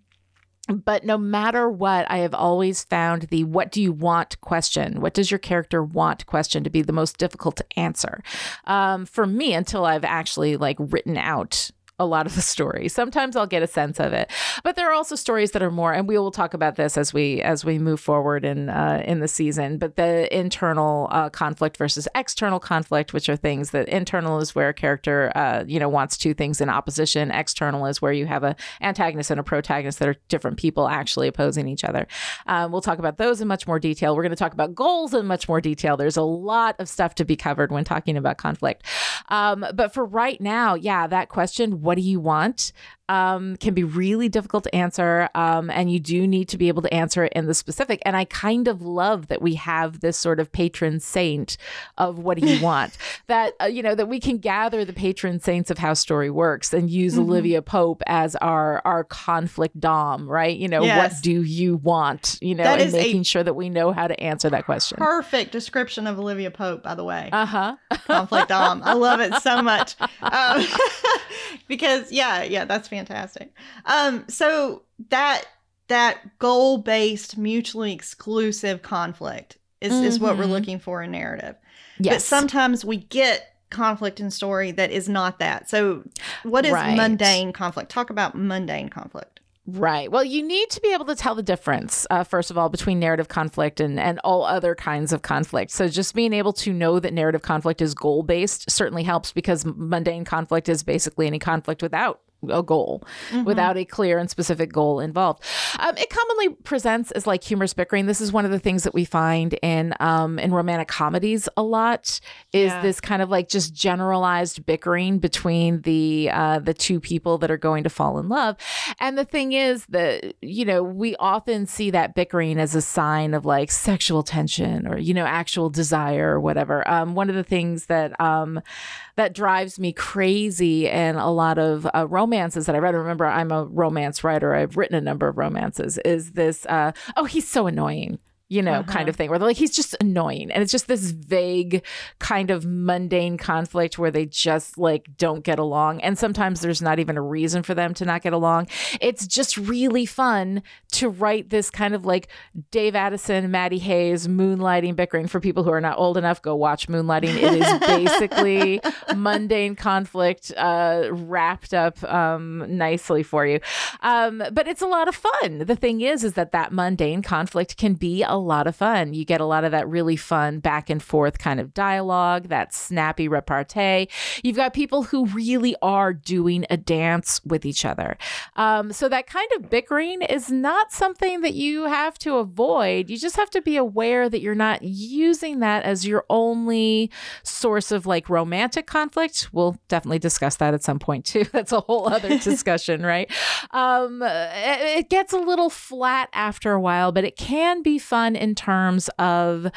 but no matter what, I have always found the what do you want question, what does your character want question to be the most difficult to answer. Um, for me until I've actually like written out a lot of the story. Sometimes I'll get a sense of it, but there are also stories that are more, and we will talk about this as we as we move forward in uh, in the season. But the internal uh, conflict versus external conflict, which are things that internal is where a character uh, you know wants two things in opposition. External is where you have a antagonist and a protagonist that are different people actually opposing each other. Um, we'll talk about those in much more detail. We're going to talk about goals in much more detail. There's a lot of stuff to be covered when talking about conflict. Um, but for right now, yeah, that question, what do you want? Um, can be really difficult to answer. Um, and you do need to be able to answer it in the specific. And I kind of love that we have this sort of patron saint of what do you want? that, uh, you know, that we can gather the patron saints of how story works and use Mhm. Olivia Pope as our, our conflict dom, right? You know, Yes. what do you want? You know, That and making sure that we know how to answer that question. Perfect description of Olivia Pope, by the way. Uh huh. conflict dom. I love it so much. Um, because yeah, yeah, that's fantastic. Um, so that that goal based, mutually exclusive conflict is is what we're Mhm. looking for in narrative. Yes. But sometimes we get conflict in story that is not that. So what is Right. mundane conflict? Talk about mundane conflict. Right. Well, you need to be able to tell the difference, uh, first of all, between narrative conflict and, and all other kinds of conflict. So, just being able to know that narrative conflict is goal based certainly helps because mundane conflict is basically any conflict without a goal, Mhm. without a clear and specific goal involved. Um, it commonly presents as like humorous bickering. This is one of the things that we find in um, in romantic comedies a lot. Is Yeah. this kind of like just generalized bickering between the uh, the two people that are going to fall in love? And the thing is that, you know, we often see that bickering as a sign of like sexual tension or, you know, actual desire or whatever. Um, one of the things that, um, that drives me crazy in a lot of uh, romances that I read. Remember, I'm a romance writer. I've written a number of romances. Is this, uh, oh, he's so annoying. You know, Uh-huh. kind of thing where they're like, he's just annoying. And it's just this vague kind of mundane conflict where they just like don't get along. And sometimes there's not even a reason for them to not get along. It's just really fun to write this kind of like Dave Addison, Maddie Hayes, moonlighting bickering. For people who are not old enough, go watch Moonlighting. It is basically mundane conflict uh, wrapped up um, nicely for you. Um, but it's a lot of fun. The thing is, is that that mundane conflict can be a lot of fun. You get a lot of that really fun back and forth kind of dialogue, that snappy repartee. You've got people who really are doing a dance with each other. Um, so that kind of bickering is not something that you have to avoid. You just have to be aware that you're not using that as your only source of like romantic conflict. We'll definitely discuss that at some point too. That's a whole other discussion, right? Um, it, it gets a little flat after a while, but it can be fun in terms of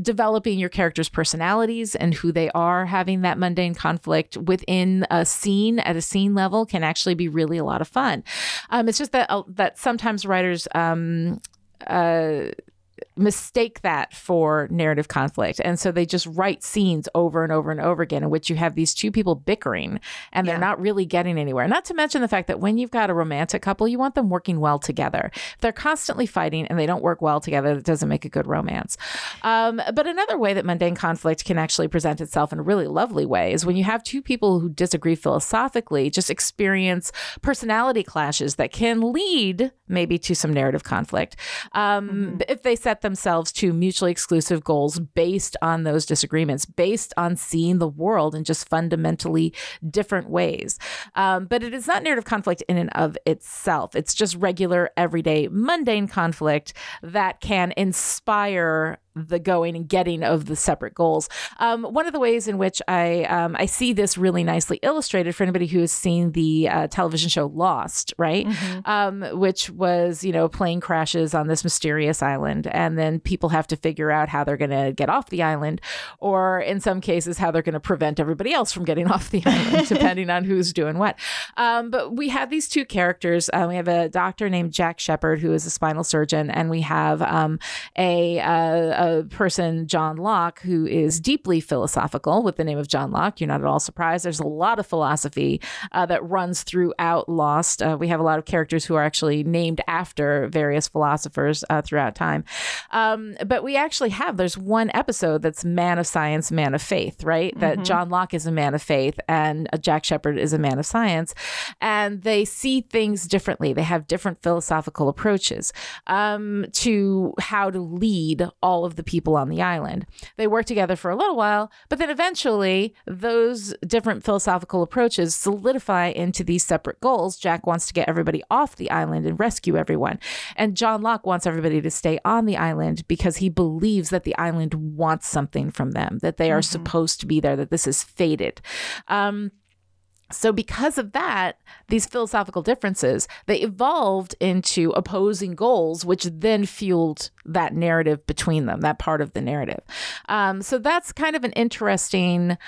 developing your characters' personalities and who they are. Having that mundane conflict within a scene at a scene level can actually be really a lot of fun. Um, it's just that uh, that sometimes writers um, uh, mistake that for narrative conflict. And so they just write scenes over and over and over again in which you have these two people bickering and they're not really getting anywhere. Not to mention the fact that when you've got a romantic couple, you want them working well together. If they're constantly fighting and they don't work well together, that doesn't make a good romance. Um, but another way that mundane conflict can actually present itself in a really lovely way is when you have two people who disagree philosophically, just experience personality clashes that can lead maybe to some narrative conflict. Um, If they set themselves to mutually exclusive goals based on those disagreements, based on seeing the world in just fundamentally different ways. Um, but it is not narrative conflict in and of itself. It's just regular, everyday, mundane conflict that can inspire the going and getting of the separate goals. Um, one of the ways in which I um, I see this really nicely illustrated for anybody who has seen the uh, television show Lost, right? Mm-hmm. Um, which was you know plane crashes on this mysterious island, and then people have to figure out how they're going to get off the island, or in some cases how they're going to prevent everybody else from getting off the island, depending on who's doing what. Um, but we have these two characters. Uh, we have a doctor named Jack Shephard who is a spinal surgeon, and we have um, a, a a person, John Locke, who is deeply philosophical with the name of John Locke. You're not at all surprised. There's a lot of philosophy uh, that runs throughout Lost. Uh, we have a lot of characters who are actually named after various philosophers uh, throughout time. Um, but we actually have, there's one episode that's man of science, man of faith, right? Mm-hmm. That John Locke is a man of faith and uh, Jack Shephard is a man of science. And they see things differently. They have different philosophical approaches um, to how to lead all of the people on the island. They work together for a little while, but then eventually those different philosophical approaches solidify into these separate goals. Jack wants to get everybody off the island and rescue everyone. And John Locke wants everybody to stay on the island because he believes that the island wants something from them, that they are mm-hmm. supposed to be there, that this is fated. Um, so because of that these philosophical differences they evolved into opposing goals which then fueled that narrative between them that part of the narrative. Um, so that's kind of an interesting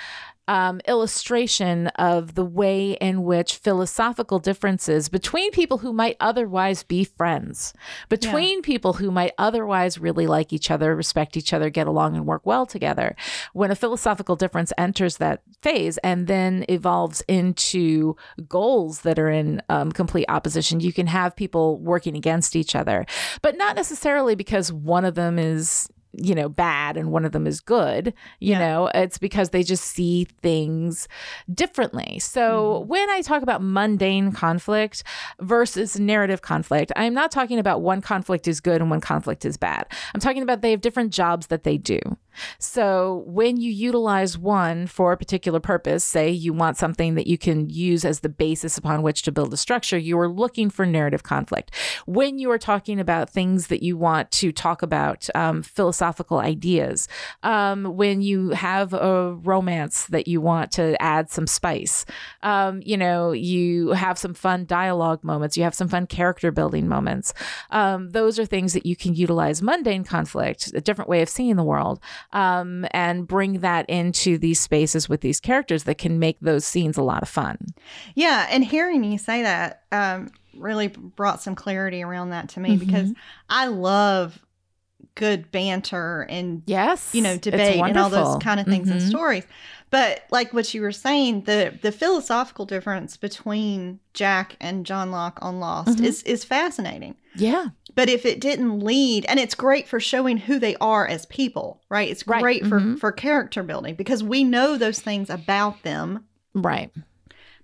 um, illustration of the way in which philosophical differences between people who might otherwise be friends, between yeah. people who might otherwise really like each other, respect each other, get along, and work well together, when a philosophical difference enters that phase and then evolves into goals that are in um, complete opposition, you can have people working against each other, but not necessarily because one of them is you know bad and one of them is good you yeah. know it's because they just see things differently so mm-hmm. when i talk about mundane conflict versus narrative conflict i'm not talking about one conflict is good and one conflict is bad i'm talking about they have different jobs that they do so when you utilize one for a particular purpose, say you want something that you can use as the basis upon which to build a structure, you are looking for narrative conflict. When you are talking about things that you want to talk about, um, philosophical ideas, um, when you have a romance that you want to add some spice, um, you know, you have some fun dialogue moments, you have some fun character building moments. Um, those are things that you can utilize mundane conflict, a different way of seeing the world um, and bring that into these spaces with these characters that can make those scenes a lot of fun. Yeah, and hearing you say that um, really brought some clarity around that to me mm-hmm. because I love good banter and yes, you know, debate and all those kind of things mm-hmm. and stories. But like what you were saying, the the philosophical difference between Jack and John Locke on Lost mm-hmm. is is fascinating. Yeah. But if it didn't lead, and it's great for showing who they are as people, right? It's great right. for mm-hmm. for character building because we know those things about them. Right.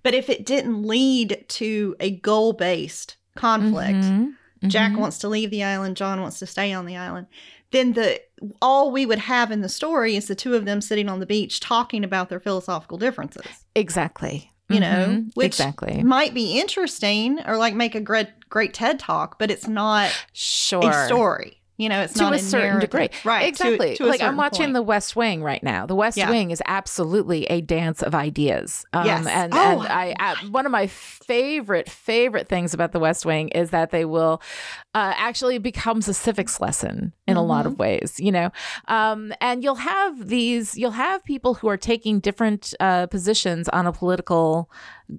But if it didn't lead to a goal based conflict, mm-hmm. Jack mm-hmm. wants to leave the island, John wants to stay on the island, then the all we would have in the story is the two of them sitting on the beach talking about their philosophical differences. Exactly you know, mm-hmm. which exactly might be interesting or like make a great great TED talk, but it's not sure a story. You know, it's to not a, a certain narrative. degree, right? Exactly. To, to like I'm watching point. The West Wing right now. The West yeah. Wing is absolutely a dance of ideas. Um, yes. And, oh, and I, I, one of my favorite favorite things about The West Wing is that they will uh, actually becomes a civics lesson in mm-hmm. a lot of mm-hmm. ways. You know, um, and you'll have these. You'll have people who are taking different uh, positions on a political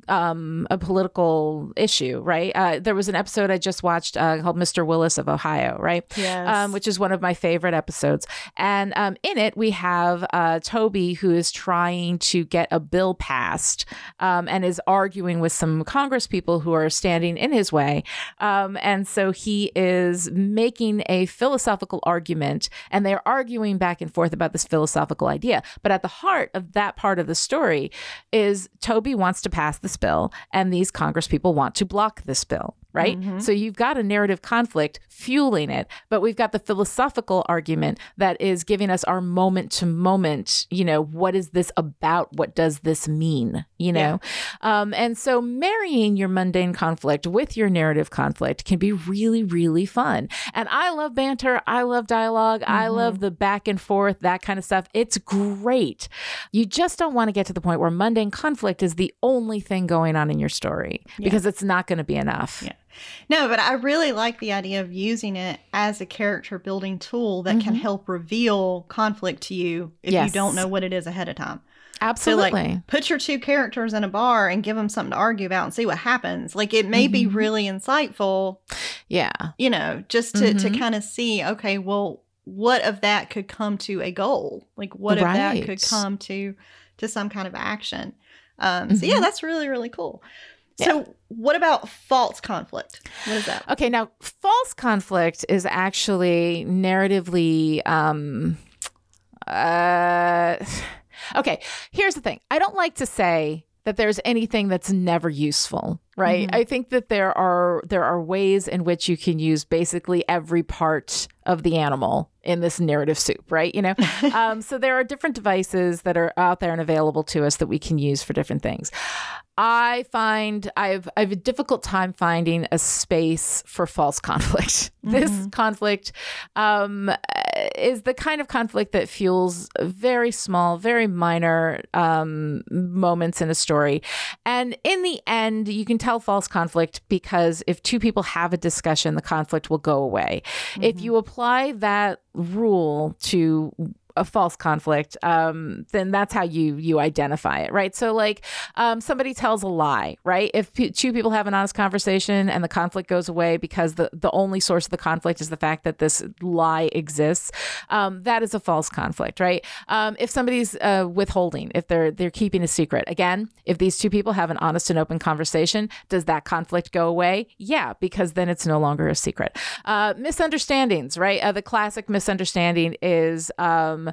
um, a political issue, right? Uh, there was an episode I just watched uh, called Mr. Willis of Ohio, right? Yes. Um, which is one of my favorite episodes. And um, in it, we have uh, Toby who is trying to get a bill passed um, and is arguing with some Congress people who are standing in his way. Um, and so he is making a philosophical argument, and they're arguing back and forth about this philosophical idea. But at the heart of that part of the story is Toby wants to pass this bill, and these Congress people want to block this bill. Right? Mm-hmm. So you've got a narrative conflict fueling it, but we've got the philosophical argument that is giving us our moment to moment, you know, what is this about? What does this mean? You know? Yeah. Um, and so marrying your mundane conflict with your narrative conflict can be really, really fun. And I love banter. I love dialog mm-hmm. I love the back and forth, that kind of stuff. It's great. You just don't want to get to the point where mundane conflict is the only thing going on in your story yeah. because it's not going to be enough. Yeah. No, but I really like the idea of using it as a character building tool that mm-hmm. can help reveal conflict to you if yes. you don't know what it is ahead of time. Absolutely. So, like, put your two characters in a bar and give them something to argue about and see what happens. Like, it may mm-hmm. be really insightful. Yeah. You know, just to, mm-hmm. to kind of see, okay, well, what of that could come to a goal? Like, what right. of that could come to to some kind of action? Um, so, yeah, mm-hmm. that's really, really cool. So, yeah. what about false conflict? What is that? Okay, now false conflict is actually narratively. Um, uh, okay, here's the thing. I don't like to say that there's anything that's never useful right mm-hmm. i think that there are there are ways in which you can use basically every part of the animal in this narrative soup right you know um, so there are different devices that are out there and available to us that we can use for different things I find I've I have a difficult time finding a space for false conflict. Mm-hmm. This conflict um, is the kind of conflict that fuels very small, very minor um, moments in a story, and in the end, you can tell false conflict because if two people have a discussion, the conflict will go away. Mm-hmm. If you apply that rule to a false conflict, um, then that's how you you identify it, right? So like um, somebody tells a lie, right? If p- two people have an honest conversation and the conflict goes away because the the only source of the conflict is the fact that this lie exists, um, that is a false conflict, right? Um, if somebody's uh, withholding, if they're they're keeping a secret, again, if these two people have an honest and open conversation, does that conflict go away? Yeah, because then it's no longer a secret. Uh, misunderstandings, right? Uh, the classic misunderstanding is um,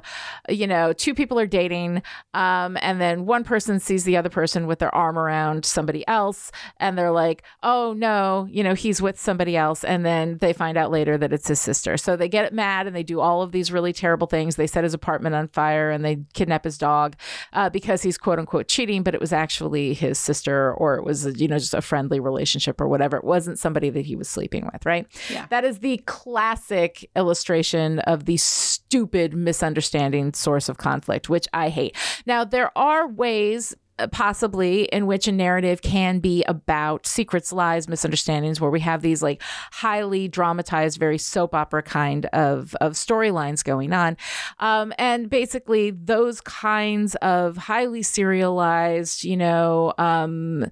you know, two people are dating, um, and then one person sees the other person with their arm around somebody else, and they're like, oh no, you know, he's with somebody else. And then they find out later that it's his sister. So they get mad and they do all of these really terrible things. They set his apartment on fire and they kidnap his dog uh, because he's quote unquote cheating, but it was actually his sister or it was, you know, just a friendly relationship or whatever. It wasn't somebody that he was sleeping with, right? Yeah. That is the classic illustration of the stupid misunderstanding understanding source of conflict, which I hate. Now, there are ways uh, possibly in which a narrative can be about secrets, lies, misunderstandings, where we have these like highly dramatized, very soap opera kind of of storylines going on, um, and basically those kinds of highly serialized, you know, um,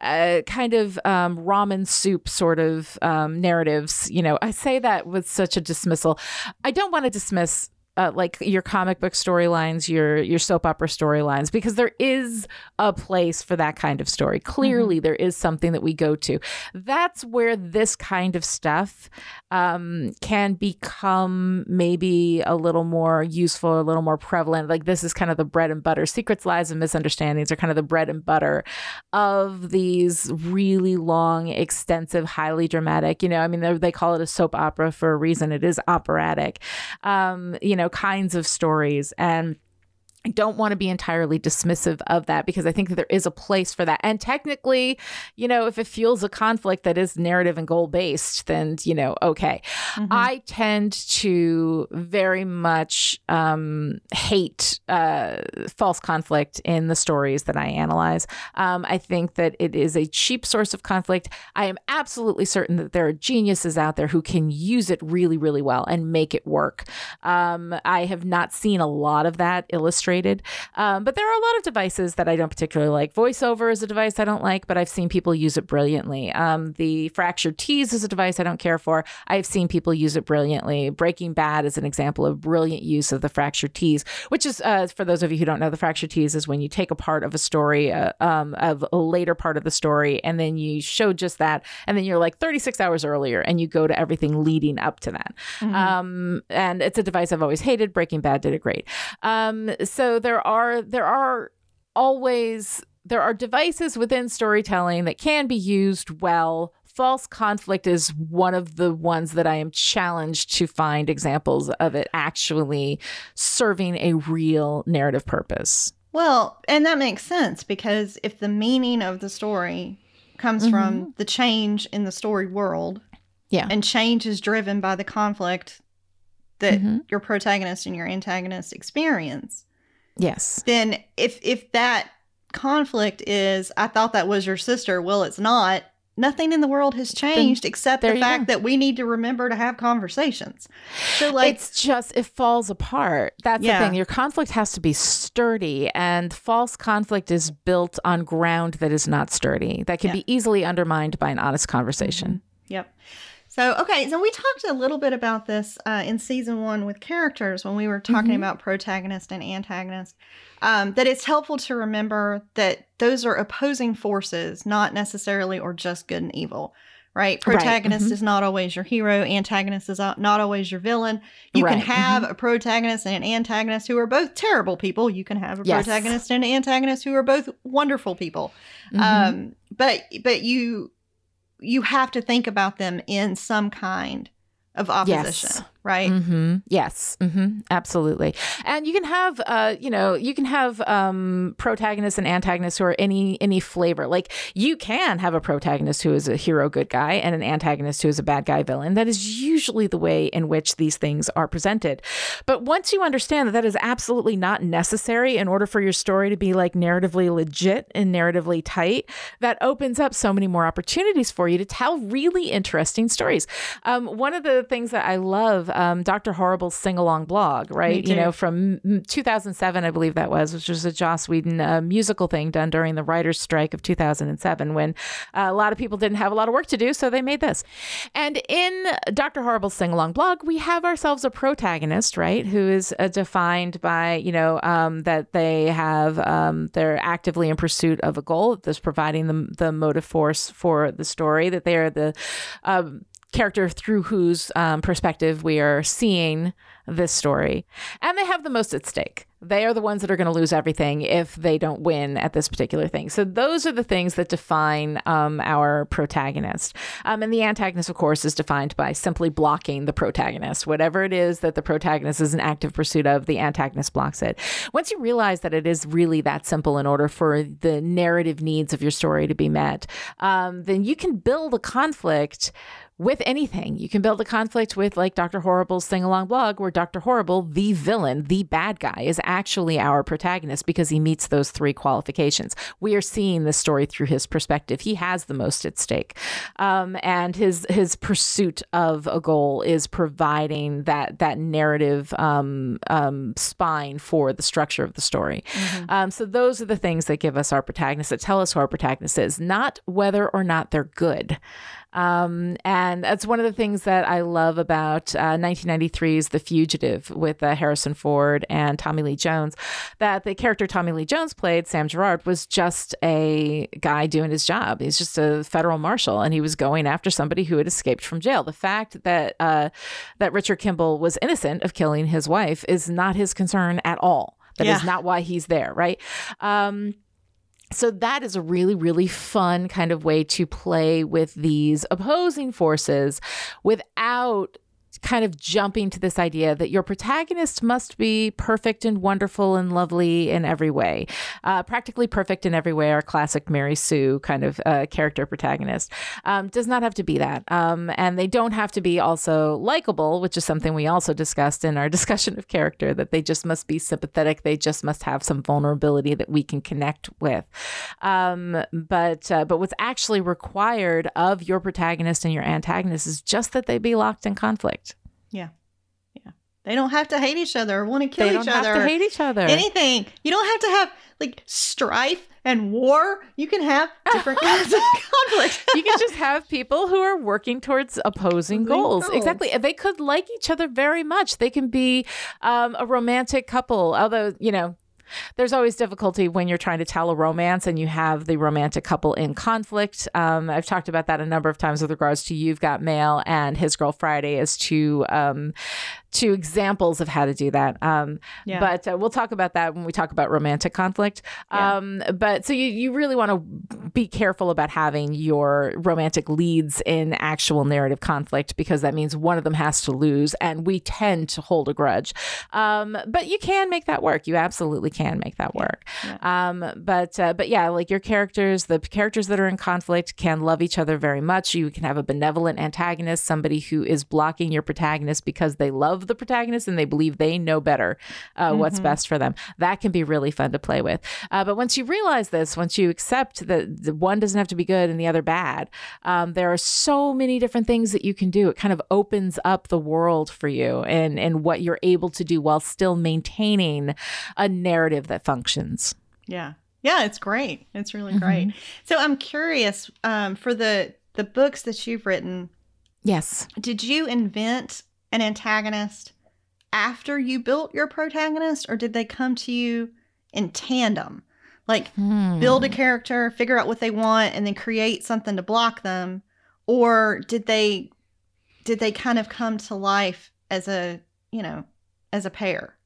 uh, kind of um, ramen soup sort of um, narratives. You know, I say that with such a dismissal. I don't want to dismiss uh, like your comic book storylines, your your soap opera storylines, because there is a place for that kind of story. Clearly, mm-hmm. there is something that we go to. That's where this kind of stuff um, can become maybe a little more useful, a little more prevalent. Like this is kind of the bread and butter. Secrets, lies, and misunderstandings are kind of the bread and butter of these really long, extensive, highly dramatic. You know, I mean, they call it a soap opera for a reason. It is operatic. Um, you know kinds of stories. And I don't want to be entirely dismissive of that because I think that there is a place for that. And technically, you know, if it fuels a conflict that is narrative and goal based, then, you know, okay. Mm-hmm. I tend to very much um, hate uh, false conflict in the stories that I analyze. Um, I think that it is a cheap source of conflict. I am absolutely certain that there are geniuses out there who can use it really, really well and make it work. Um, I have not seen a lot of that illustrated Um, but there are a lot of devices that I don't particularly like. VoiceOver is a device I don't like, but I've seen people use it brilliantly. Um, the fractured tease is a device I don't care for. I've seen people use it brilliantly. Breaking Bad is an example of brilliant use of the fractured tease, which is, uh, for those of you who don't know, the fractured tease is when you take a part of a story, uh, um, of a later part of the story, and then you show just that, and then you're like 36 hours earlier, and you go to everything leading up to that. Mm-hmm. Um, and it's a device I've always hated. Breaking Bad did it great. Um, so there are there are always there are devices within storytelling that can be used well false conflict is one of the ones that I am challenged to find examples of it actually serving a real narrative purpose. Well, and that makes sense because if the meaning of the story comes mm-hmm. from the change in the story world, yeah, and change is driven by the conflict that mm-hmm. your protagonist and your antagonist experience. Yes. Then if if that conflict is I thought that was your sister, well it's not, nothing in the world has changed then, except the fact that we need to remember to have conversations. So like it's just it falls apart. That's yeah. the thing. Your conflict has to be sturdy and false conflict is built on ground that is not sturdy. That can yeah. be easily undermined by an honest conversation. Mm-hmm. Yep. So, okay, so we talked a little bit about this uh, in season one with characters when we were talking mm-hmm. about protagonist and antagonist. Um, that it's helpful to remember that those are opposing forces, not necessarily or just good and evil, right? Protagonist right. Mm-hmm. is not always your hero, antagonist is not always your villain. You right. can have mm-hmm. a protagonist and an antagonist who are both terrible people. You can have a yes. protagonist and an antagonist who are both wonderful people. Mm-hmm. Um, but but you you have to think about them in some kind of opposition, yes. Right? Mm-hmm. Yes, mm-hmm. absolutely. And you can have, uh, you know, you can have um, protagonists and antagonists who are any any flavor. Like you can have a protagonist who is a hero good guy and an antagonist who is a bad guy villain. That is usually the way in which these things are presented. But once you understand that that is absolutely not necessary in order for your story to be like narratively legit and narratively tight, that opens up so many more opportunities for you to tell really interesting stories. Um, one of the things that I love, um, Dr. Horrible's sing along blog, right? You know, from 2007, I believe that was, which was a Joss Whedon uh, musical thing done during the writer's strike of 2007 when uh, a lot of people didn't have a lot of work to do, so they made this. And in Dr. Horrible's sing along blog, we have ourselves a protagonist, right, who is uh, defined by, you know, um, that they have, um, they're actively in pursuit of a goal that's providing them the motive force for the story, that they are the, um, character through whose um, perspective we are seeing this story. And they have the most at stake. They are the ones that are going to lose everything if they don't win at this particular thing. So those are the things that define um, our protagonist. Um, and the antagonist, of course, is defined by simply blocking the protagonist. Whatever it is that the protagonist is in active pursuit of, the antagonist blocks it. Once you realize that it is really that simple in order for the narrative needs of your story to be met, um, then you can build a conflict with anything. You can build a conflict with like Dr. Horrible's sing along blog, where Dr. Horrible, the villain, the bad guy, is actually our protagonist because he meets those three qualifications. We are seeing the story through his perspective. He has the most at stake, um, and his his pursuit of a goal is providing that that narrative um, um, spine for the structure of the story. Mm-hmm. Um, so those are the things that give us our protagonist, that tell us who our protagonist is, not whether or not they're good. Um, and that's one of the things that I love about uh, 1993's The Fugitive with uh, Harrison Ford and Tommy Lee Jones. That the character Tommy Lee Jones played, Sam Gerard, was just a guy doing his job. He's just a federal marshal, and he was going after somebody who had escaped from jail. The fact that uh, that Richard Kimball was innocent of killing his wife is not his concern at all. That yeah. is not why he's there, right? Um, so that is a really, really fun kind of way to play with these opposing forces without kind of jumping to this idea that your protagonist must be perfect and wonderful and lovely in every way, uh, practically perfect in every way. Our classic Mary Sue kind of uh, character protagonist um, does not have to be that, um, and they don't have to be also likable, which is something we also discussed in our discussion of character. That they just must be sympathetic. They just must have some vulnerability that we can connect with. Um, but uh, but what's actually required of your protagonist and your antagonist is just that they be locked in conflict. Yeah. Yeah. They don't have to hate each other or want to kill each other. They don't have to hate each other. Anything. You don't have to have like strife and war. You can have different kinds of conflict. you can just have people who are working towards opposing goals. goals. Exactly. They could like each other very much. They can be um, a romantic couple, although, you know, there's always difficulty when you're trying to tell a romance and you have the romantic couple in conflict. Um, I've talked about that a number of times with regards to You've Got Mail and His Girl Friday as two um, to examples of how to do that. Um, Yeah. But uh, we'll talk about that when we talk about romantic conflict. Yeah. Um, but so you, you really want to be careful about having your romantic leads in actual narrative conflict because that means one of them has to lose, and we tend to hold a grudge. Um, but you can make that work. You absolutely can make that work. Um, but uh, but yeah, like your characters, the characters that are in conflict can love each other very much. You can have a benevolent antagonist, somebody who is blocking your protagonist because they love the protagonist and they believe they know better uh, what's best for them. That can be really fun to play with. Uh, but once you realize this, once you accept that the one doesn't have to be good and the other bad, um, there are so many different things that you can do. It kind of opens up the world for you and and what you're able to do while still maintaining a narrative that functions. Yeah. Yeah, it's great. It's really great. So I'm curious, um, for the the books that you've written, Yes. did you invent an antagonist after you built your protagonist, or did they come to you in tandem? Like build a character, figure out what they want, and then create something to block them, or did they did they kind of come to life as a you know as a pair?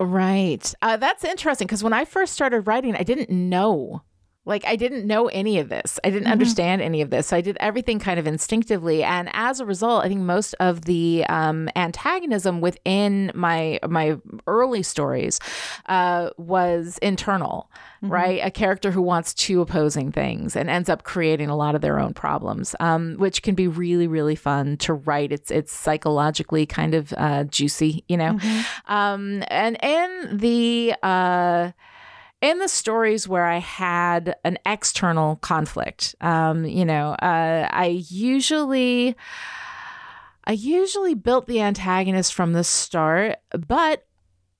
Right. Uh, that's interesting because when I first started writing, I didn't know. Like, I didn't know any of this. I didn't Mhm. understand any of this. So I did everything kind of instinctively. And as a result, I think most of the um, antagonism within my my early stories uh, was internal, Mhm. right? A character who wants two opposing things and ends up creating a lot of their own problems, um, which can be really, really fun to write. It's it's psychologically kind of uh, juicy, you know Mhm. um and in the uh in the stories where I had an external conflict, um, you know, uh, I usually, I usually built the antagonist from the start, but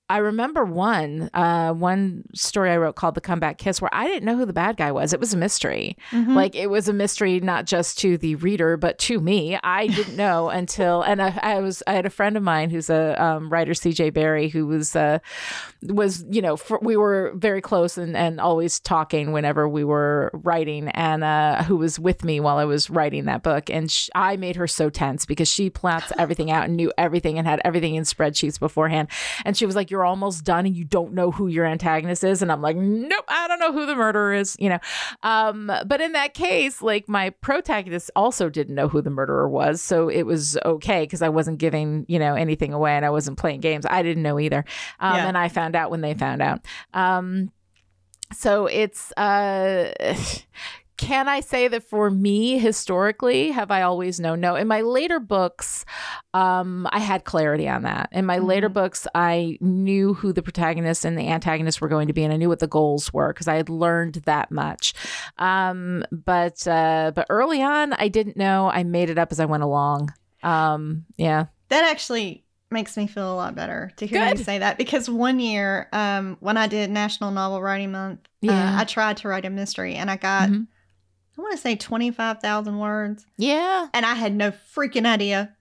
I remember one, uh, one story I wrote called "The Comeback Kiss," where I didn't know who the bad guy was. It was a mystery. Mhm. Like it was a mystery not just to the reader but to me. I didn't know until and I, I was I had a friend of mine who's a um, writer, C.J. Barry, who was uh, was you know for, we were very close and and always talking whenever we were writing, and uh, who was with me while I was writing that book, and sh- I made her so tense because she plots everything out and knew everything and had everything in spreadsheets beforehand, and she was like, "You're almost done and you don't know who your antagonist is," and I'm like, "Nope, I don't know who the murderer is," you know. Um, but in that case, like my protagonist also didn't know who the murderer was, so it was okay because I wasn't giving you know anything away and I wasn't playing games. I didn't know either, um, Yeah. and I found out when they found out. Um, so it's uh. Can I say that for me, historically, have I always known? No. In my later books, um, I had clarity on that. In my later Mhm. books, I knew who the protagonist and the antagonist were going to be, and I knew what the goals were because I had learned that much. Um, but uh, but early on, I didn't know. I made it up as I went along. Um, yeah. That actually makes me feel a lot better to hear you say that because one year, um, when I did National Novel Writing Month, Yeah. uh, I tried to write a mystery and I got, Mhm. I want to say twenty five thousand words, Yeah. and I had no freaking idea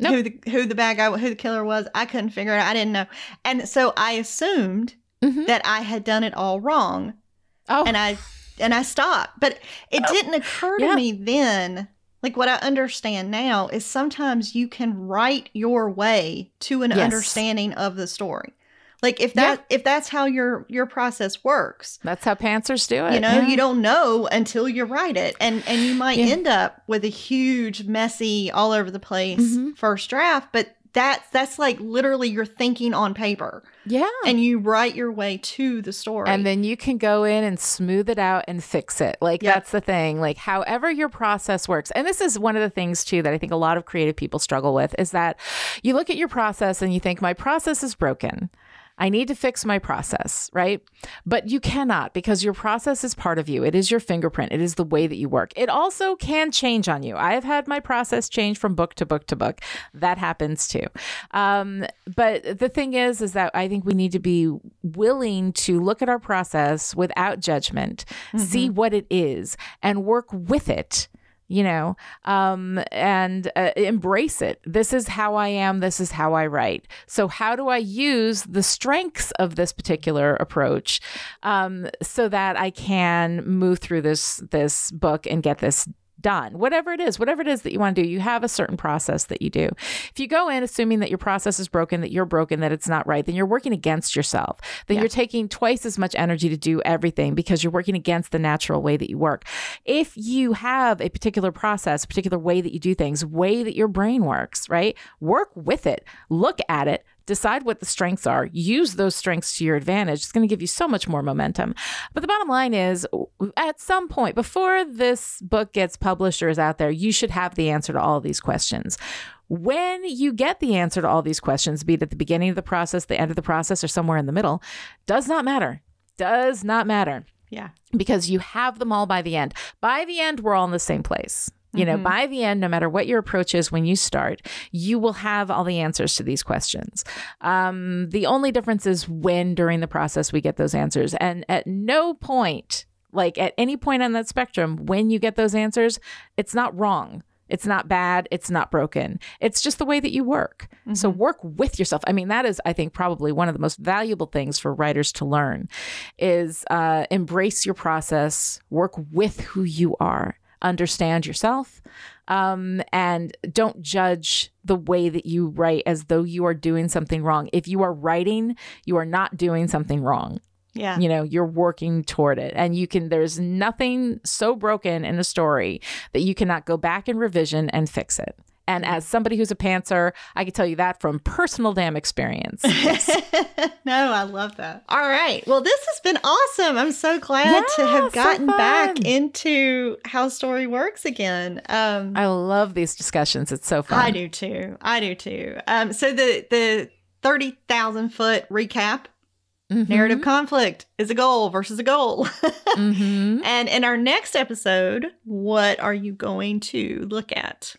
Nope. who the who the bad guy, who the killer was. I couldn't figure it out. I didn't know, and so I assumed Mhm. that I had done it all wrong, Oh, and I and I stopped. But it didn't occur to Yeah. me then. Like what I understand now is sometimes you can write your way to an Yes. understanding of the story. Like if Yeah. that if that's how your your process works, that's how pantsers do it. you know, yeah. you don't know until you write it, and and you might Yeah. end up with a huge, messy, all over the place Mhm. first draft. But that's that's like literally you're thinking on paper, Yeah. and you write your way to the story. And then you can go in and smooth it out and fix it. Like Yep. that's the thing. Like however your process works. And this is one of the things too that I think a lot of creative people struggle with is that you look at your process and you think my process is broken. I need to fix my process, right? But you cannot because your process is part of you. It is your fingerprint. It is the way that you work. It also can change on you. I have had my process change from book to book to book. That happens too. Um, but the thing is, is that I think we need to be willing to look at our process without judgment, see what it is, and work with it you know um and uh, embrace it. This is how i am. This is how i write. So how do i use the strengths of this particular approach um so that i can move through this this book and get this done. Whatever it is, whatever it is that you want to do, you have a certain process that you do. If you go in assuming that your process is broken, that you're broken, that it's not right, then you're working against yourself. Then Yeah. you're taking twice as much energy to do everything because you're working against the natural way that you work. If you have a particular process, a particular way that you do things, way that your brain works, right? Work with it. Look at it. Decide what the strengths are. Use those strengths to your advantage. It's going to give you so much more momentum. But the bottom line is, at some point, before this book gets published or is out there, you should have the answer to all these questions. When you get the answer to all these questions, be it at the beginning of the process, the end of the process, or somewhere in the middle, does not matter. Does not matter Yeah. because you have them all by the end. By the end, we're all in the same place. You know, Mhm. by the end, no matter what your approach is when you start, you will have all the answers to these questions. Um, the only difference is when during the process we get those answers. And at no point, like at any point on that spectrum, when you get those answers, it's not wrong. It's not bad. It's not broken. It's just the way that you work. So work with yourself. I mean, that is, I think, probably one of the most valuable things for writers to learn is uh, embrace your process, work with who you are, understand yourself, um, and don't judge the way that you write as though you are doing something wrong. If you are writing, you are not doing something wrong Yeah. you know you're working toward it and you can there's nothing so broken in a story that you cannot go back and revision and fix it and as somebody who's a pantser i can tell you that from personal damn experience no, I love that. All right. Well, this has been awesome. I'm so glad to Yeah, have so gotten back into how story works again. Um, i love these discussions it's so fun I do too. I do too. Um, so the the thirty thousand foot recap Mhm. narrative conflict is a goal versus a goal. Mhm. and in our next episode, what are you going to look at?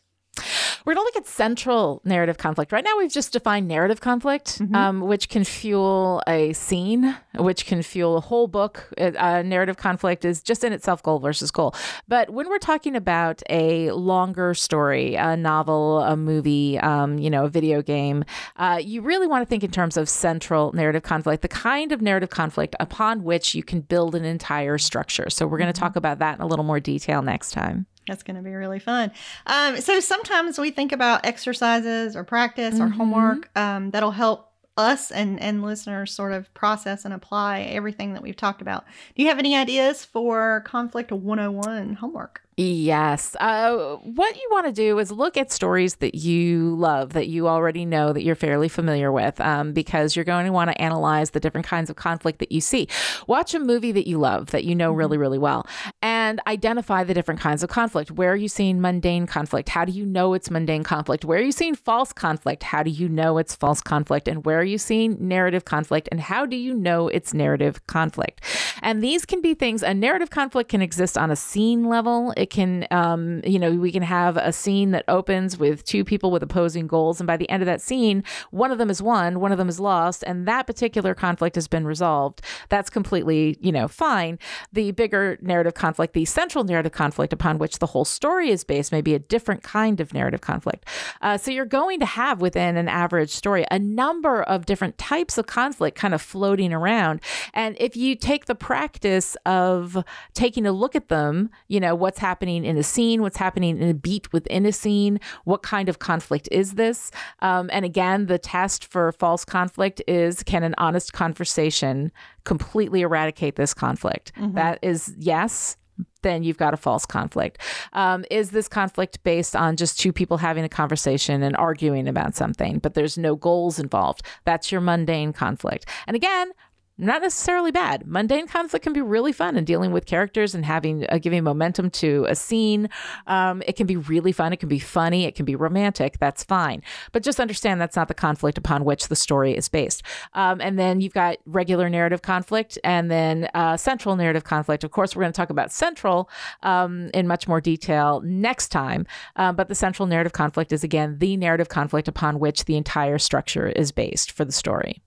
We're going to look at central narrative conflict. Right now, we've just defined narrative conflict, Mhm. um, which can fuel a scene, which can fuel a whole book. Uh, uh, narrative conflict is just in itself goal versus goal. But when we're talking about a longer story, a novel, a movie, um, you know, a video game, uh, you really want to think in terms of central narrative conflict, the kind of narrative conflict upon which you can build an entire structure. So we're going to talk about that in a little more detail next time. That's going to be really fun. Um, so sometimes we think about exercises or practice or Mhm. homework um, that'll help us and, and listeners sort of process and apply everything that we've talked about. Do you have any ideas for Conflict 101 homework? Yes. Uh, what you want to do is look at stories that you love, that you already know, that you're fairly familiar with, um, because you're going to want to analyze the different kinds of conflict that you see. Watch a movie that you love, that you know really, really well, and identify the different kinds of conflict. Where are you seeing mundane conflict? How do you know it's mundane conflict? Where are you seeing false conflict? How do you know it's false conflict? And where are you seeing narrative conflict? And how do you know it's narrative conflict? And these can be things, a narrative conflict can exist on a scene level. It can, um, you know, we can have a scene that opens with two people with opposing goals. And by the end of that scene, one of them is won, one of them is lost, and that particular conflict has been resolved. That's completely, you know, fine. The bigger narrative conflict, the central narrative conflict upon which the whole story is based, may be a different kind of narrative conflict. Uh, so you're going to have within an average story a number of different types of conflict kind of floating around. And if you take the practice of taking a look at them, you know, what's happening in a scene, what's happening in a beat within a scene, what kind of conflict is this? Um, and again, the test for false conflict is can an honest conversation completely eradicate this conflict? That is yes then you've got a false conflict. Um, is this conflict based on just two people having a conversation and arguing about something, but there's no goals involved? That's your mundane conflict. And again, not necessarily bad. Mundane conflict can be really fun in dealing with characters and having uh, giving momentum to a scene. Um, it can be really fun. It can be funny. It can be romantic. That's fine. But just understand that's not the conflict upon which the story is based. Um, and then you've got regular narrative conflict and then uh, central narrative conflict. Of course, we're going to talk about central um, in much more detail next time. Um, but the central narrative conflict is again the narrative conflict upon which the entire structure is based for the story.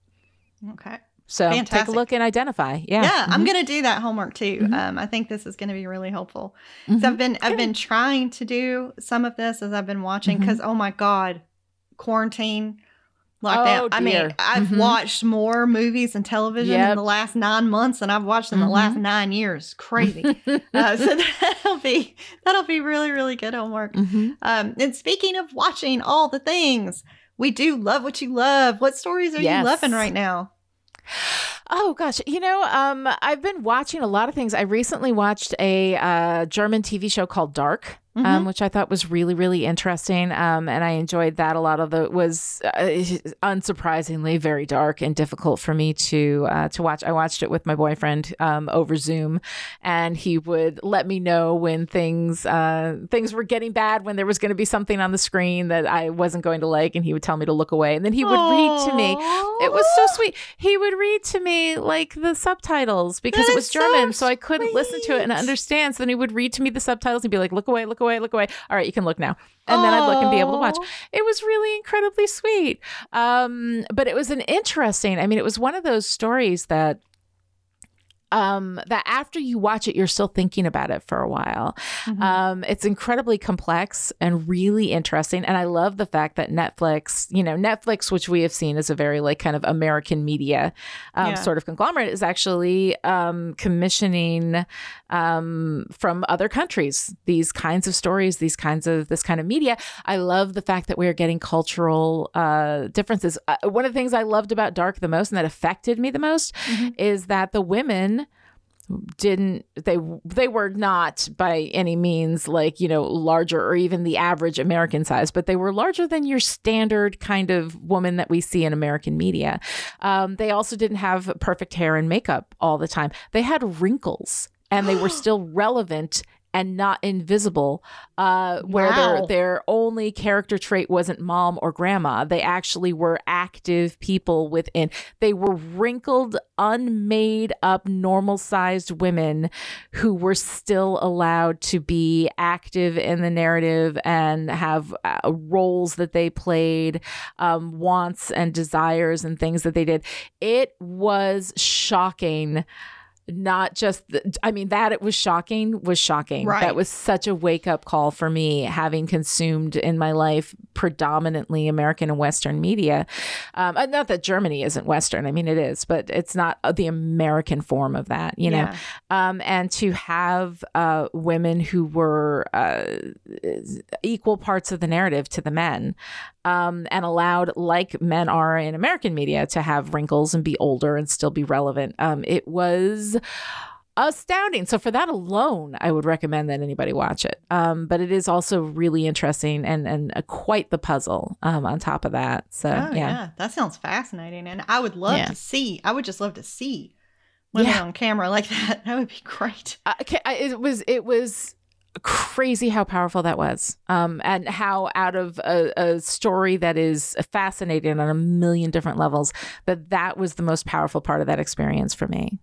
Okay. So take a look and identify. Yeah. Yeah, I'm Mhm. going to do that homework too. Mhm. Um, I think this is going to be really helpful. Mhm. So I've been I've been trying to do some of this as I've been watching because oh my god, quarantine lockdown. Oh, I mean. I've Mhm. watched more movies and television Yep. in the last nine months than I've watched in the last nine years. Crazy. uh, so that'll be that'll be really really good homework. Um, and speaking of watching all the things, we do love what you love. What stories are Yes. you loving right now? Oh gosh, you know, um, I've been watching a lot of things. I recently watched a uh, German TV show called Dark. Um, Mhm. which I thought was really, really interesting, um, and I enjoyed that a lot. Of the was uh, unsurprisingly very dark and difficult for me to uh, to watch. I watched it with my boyfriend um, over Zoom, and he would let me know when things uh, things were getting bad, when there was going to be something on the screen that I wasn't going to like, and he would tell me to look away, and then he would read to me it was so sweet. He would read to me like the subtitles because That it was German, so so, I couldn't listen to it and understand. So then he would read to me the subtitles and be like, "Look away, look away, look away." All right, you can look now, and then I'd look and be able to watch. It was really incredibly sweet. Um, but it was an interesting. I mean, it was one of those stories that. Um, that after you watch it, you're still thinking about it for a while. Mhm. Um, it's incredibly complex and really interesting. And I love the fact that Netflix, you know, Netflix, which we have seen as a very like kind of American media um, Yeah. sort of conglomerate, is actually um, commissioning um, from other countries these kinds of stories, these kinds of this kind of media. I love the fact that we are getting cultural uh, differences. Uh, one of the things I loved about Dark the most and that affected me the most Mhm. is that the women didn't they they were not by any means like you know larger or even the average american size but they were larger than your standard kind of woman that we see in american media. Um, they also didn't have perfect hair and makeup all the time. They had wrinkles and they were still relevant and not invisible uh, where Wow. their their only character trait wasn't mom or grandma. They actually were active people within. They were wrinkled unmade up normal sized women who were still allowed to be active in the narrative and have uh, roles that they played um, wants and desires and things that they did. It was shocking not just the, i mean that it was shocking was shocking Right. that was such a wake up call for me having consumed in my life predominantly american and western media um, not that germany isn't western i mean it is but it's not uh, the american form of that you know Yeah. um, and to have uh, women who were uh, equal parts of the narrative to the men um, and allowed, like men are in American media, to have wrinkles and be older and still be relevant. Um, it was astounding. So for that alone, I would recommend that anybody watch it. Um, but it is also really interesting and and uh, quite the puzzle um, on top of that. So Oh, yeah. yeah. that sounds fascinating, and I would love Yeah. to see. I would just love to see women Yeah. on camera like that. That would be great. Ca- I- it was it was crazy how powerful that was um and how out of a, a story that is fascinating on a million different levels that that was the most powerful part of that experience for me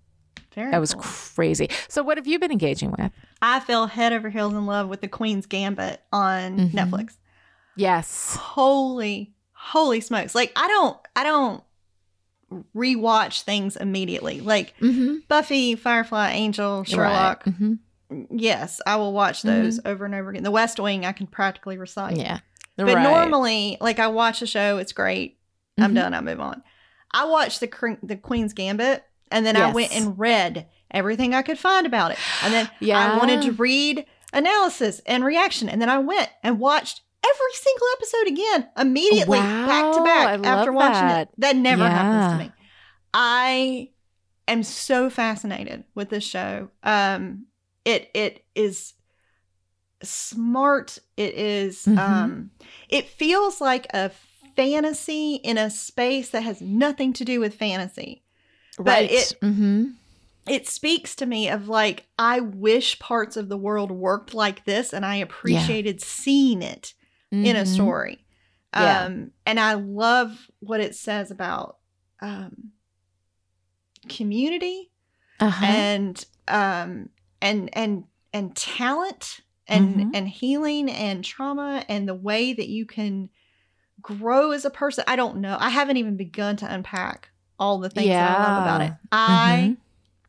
Very. that was cool. crazy so what have you been engaging with I fell head over heels in love with the Queen's Gambit on Mhm. Netflix. yes Holy, holy smokes! Like I don't, I don't rewatch things immediately. Like mm-hmm. Buffy, Firefly, Angel, Sherlock. hmm Yes, I will watch those over and over again. The West Wing, I can practically recite. yeah But Right. normally, like I watch a show, it's great. I'm Mhm. done. I move on. I watched the the Queen's Gambit, and then I went and read everything I could find about it, and then yeah I wanted to read analysis and reaction, and then I went and watched every single episode again immediately, back to back I after watching that. it. That never happens to me. I am so fascinated with this show. Um, it it is smart. It is, Mhm. um, it feels like a fantasy in a space that has nothing to do with fantasy. right it- mm-hmm. It speaks to me of like I wish parts of the world worked like this, and I appreciated seeing it in a Mhm. story. Yeah. Um, and I love what it says about um, community uh-huh. and um, and and and talent and Mhm. and healing and trauma and the way that you can grow as a person. I don't know. I haven't even begun to unpack all the things that I love about it. Yeah. I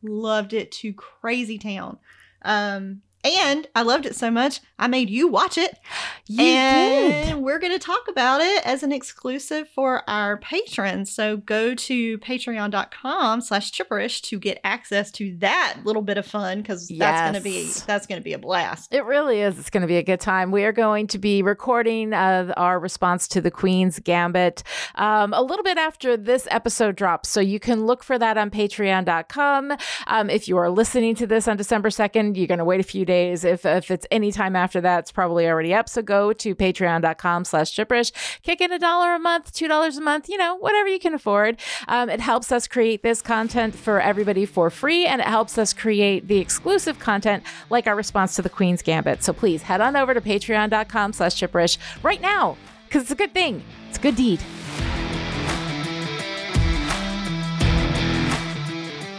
loved it to crazy town. Um, And I loved it so much, I made you watch it. You and did. we're going to talk about it as an exclusive for our patrons. So go to patreon.com slash chipperish to get access to that little bit of fun because that's going to be that's going to be a blast. It really is. It's going to be a good time. We are going to be recording uh, our response to the Queen's Gambit um, a little bit after this episode drops. So you can look for that on patreon.com. Um, if you are listening to this on December 2nd, you're going to wait a few days. If, if it's any time after that, it's probably already up. So go to patreon.com slash chipperish. Kick in a dollar a month, $2 a month, you know, whatever you can afford. Um, it helps us create this content for everybody for free, and it helps us create the exclusive content like our response to the Queen's Gambit. So please head on over to patreon.com slash chipperish right now, because it's a good thing. It's a good deed.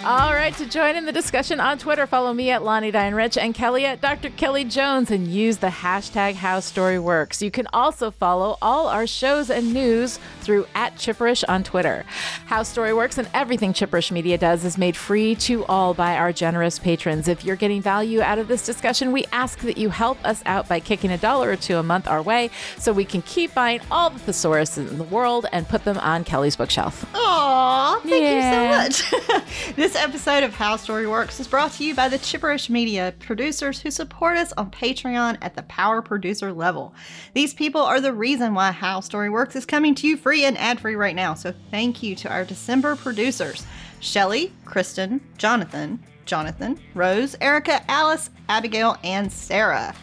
All right, to join in the discussion on Twitter, follow me at Lani Diane Rich and Kelly at Dr. Kelly Jones and use the hashtag How Story Works. You can also follow all our shows and news through at Chipperish on Twitter. How Story Works and everything Chipperish Media does is made free to all by our generous patrons. If you're getting value out of this discussion, we ask that you help us out by kicking a dollar or two a month our way so we can keep buying all the thesauruses in the world and put them on Kelly's bookshelf. Aw, thank Yeah. you so much. this episode of How Story Works is brought to you by the Chipperish Media producers who support us on Patreon at the power producer level. These people are the reason why How Story Works is coming to you free and ad free right now. So thank you to our December producers Shelly, Kristen, Jonathan, Jonathan, Rose, Erica, Alice, Abigail, and Sarah.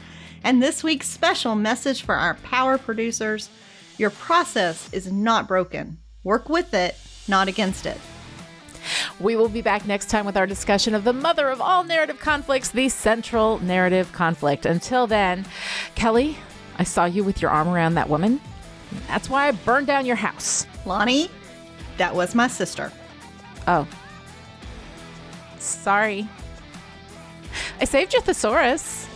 And this week's special message for our power producers your process is not broken. Work with it, not against it. We will be back next time with our discussion of the mother of all narrative conflicts, the central narrative conflict. Until then, Kelly, I saw you with your arm around that woman. That's why I burned down your house. Lani, that was my sister. Oh. Sorry. I saved your thesaurus.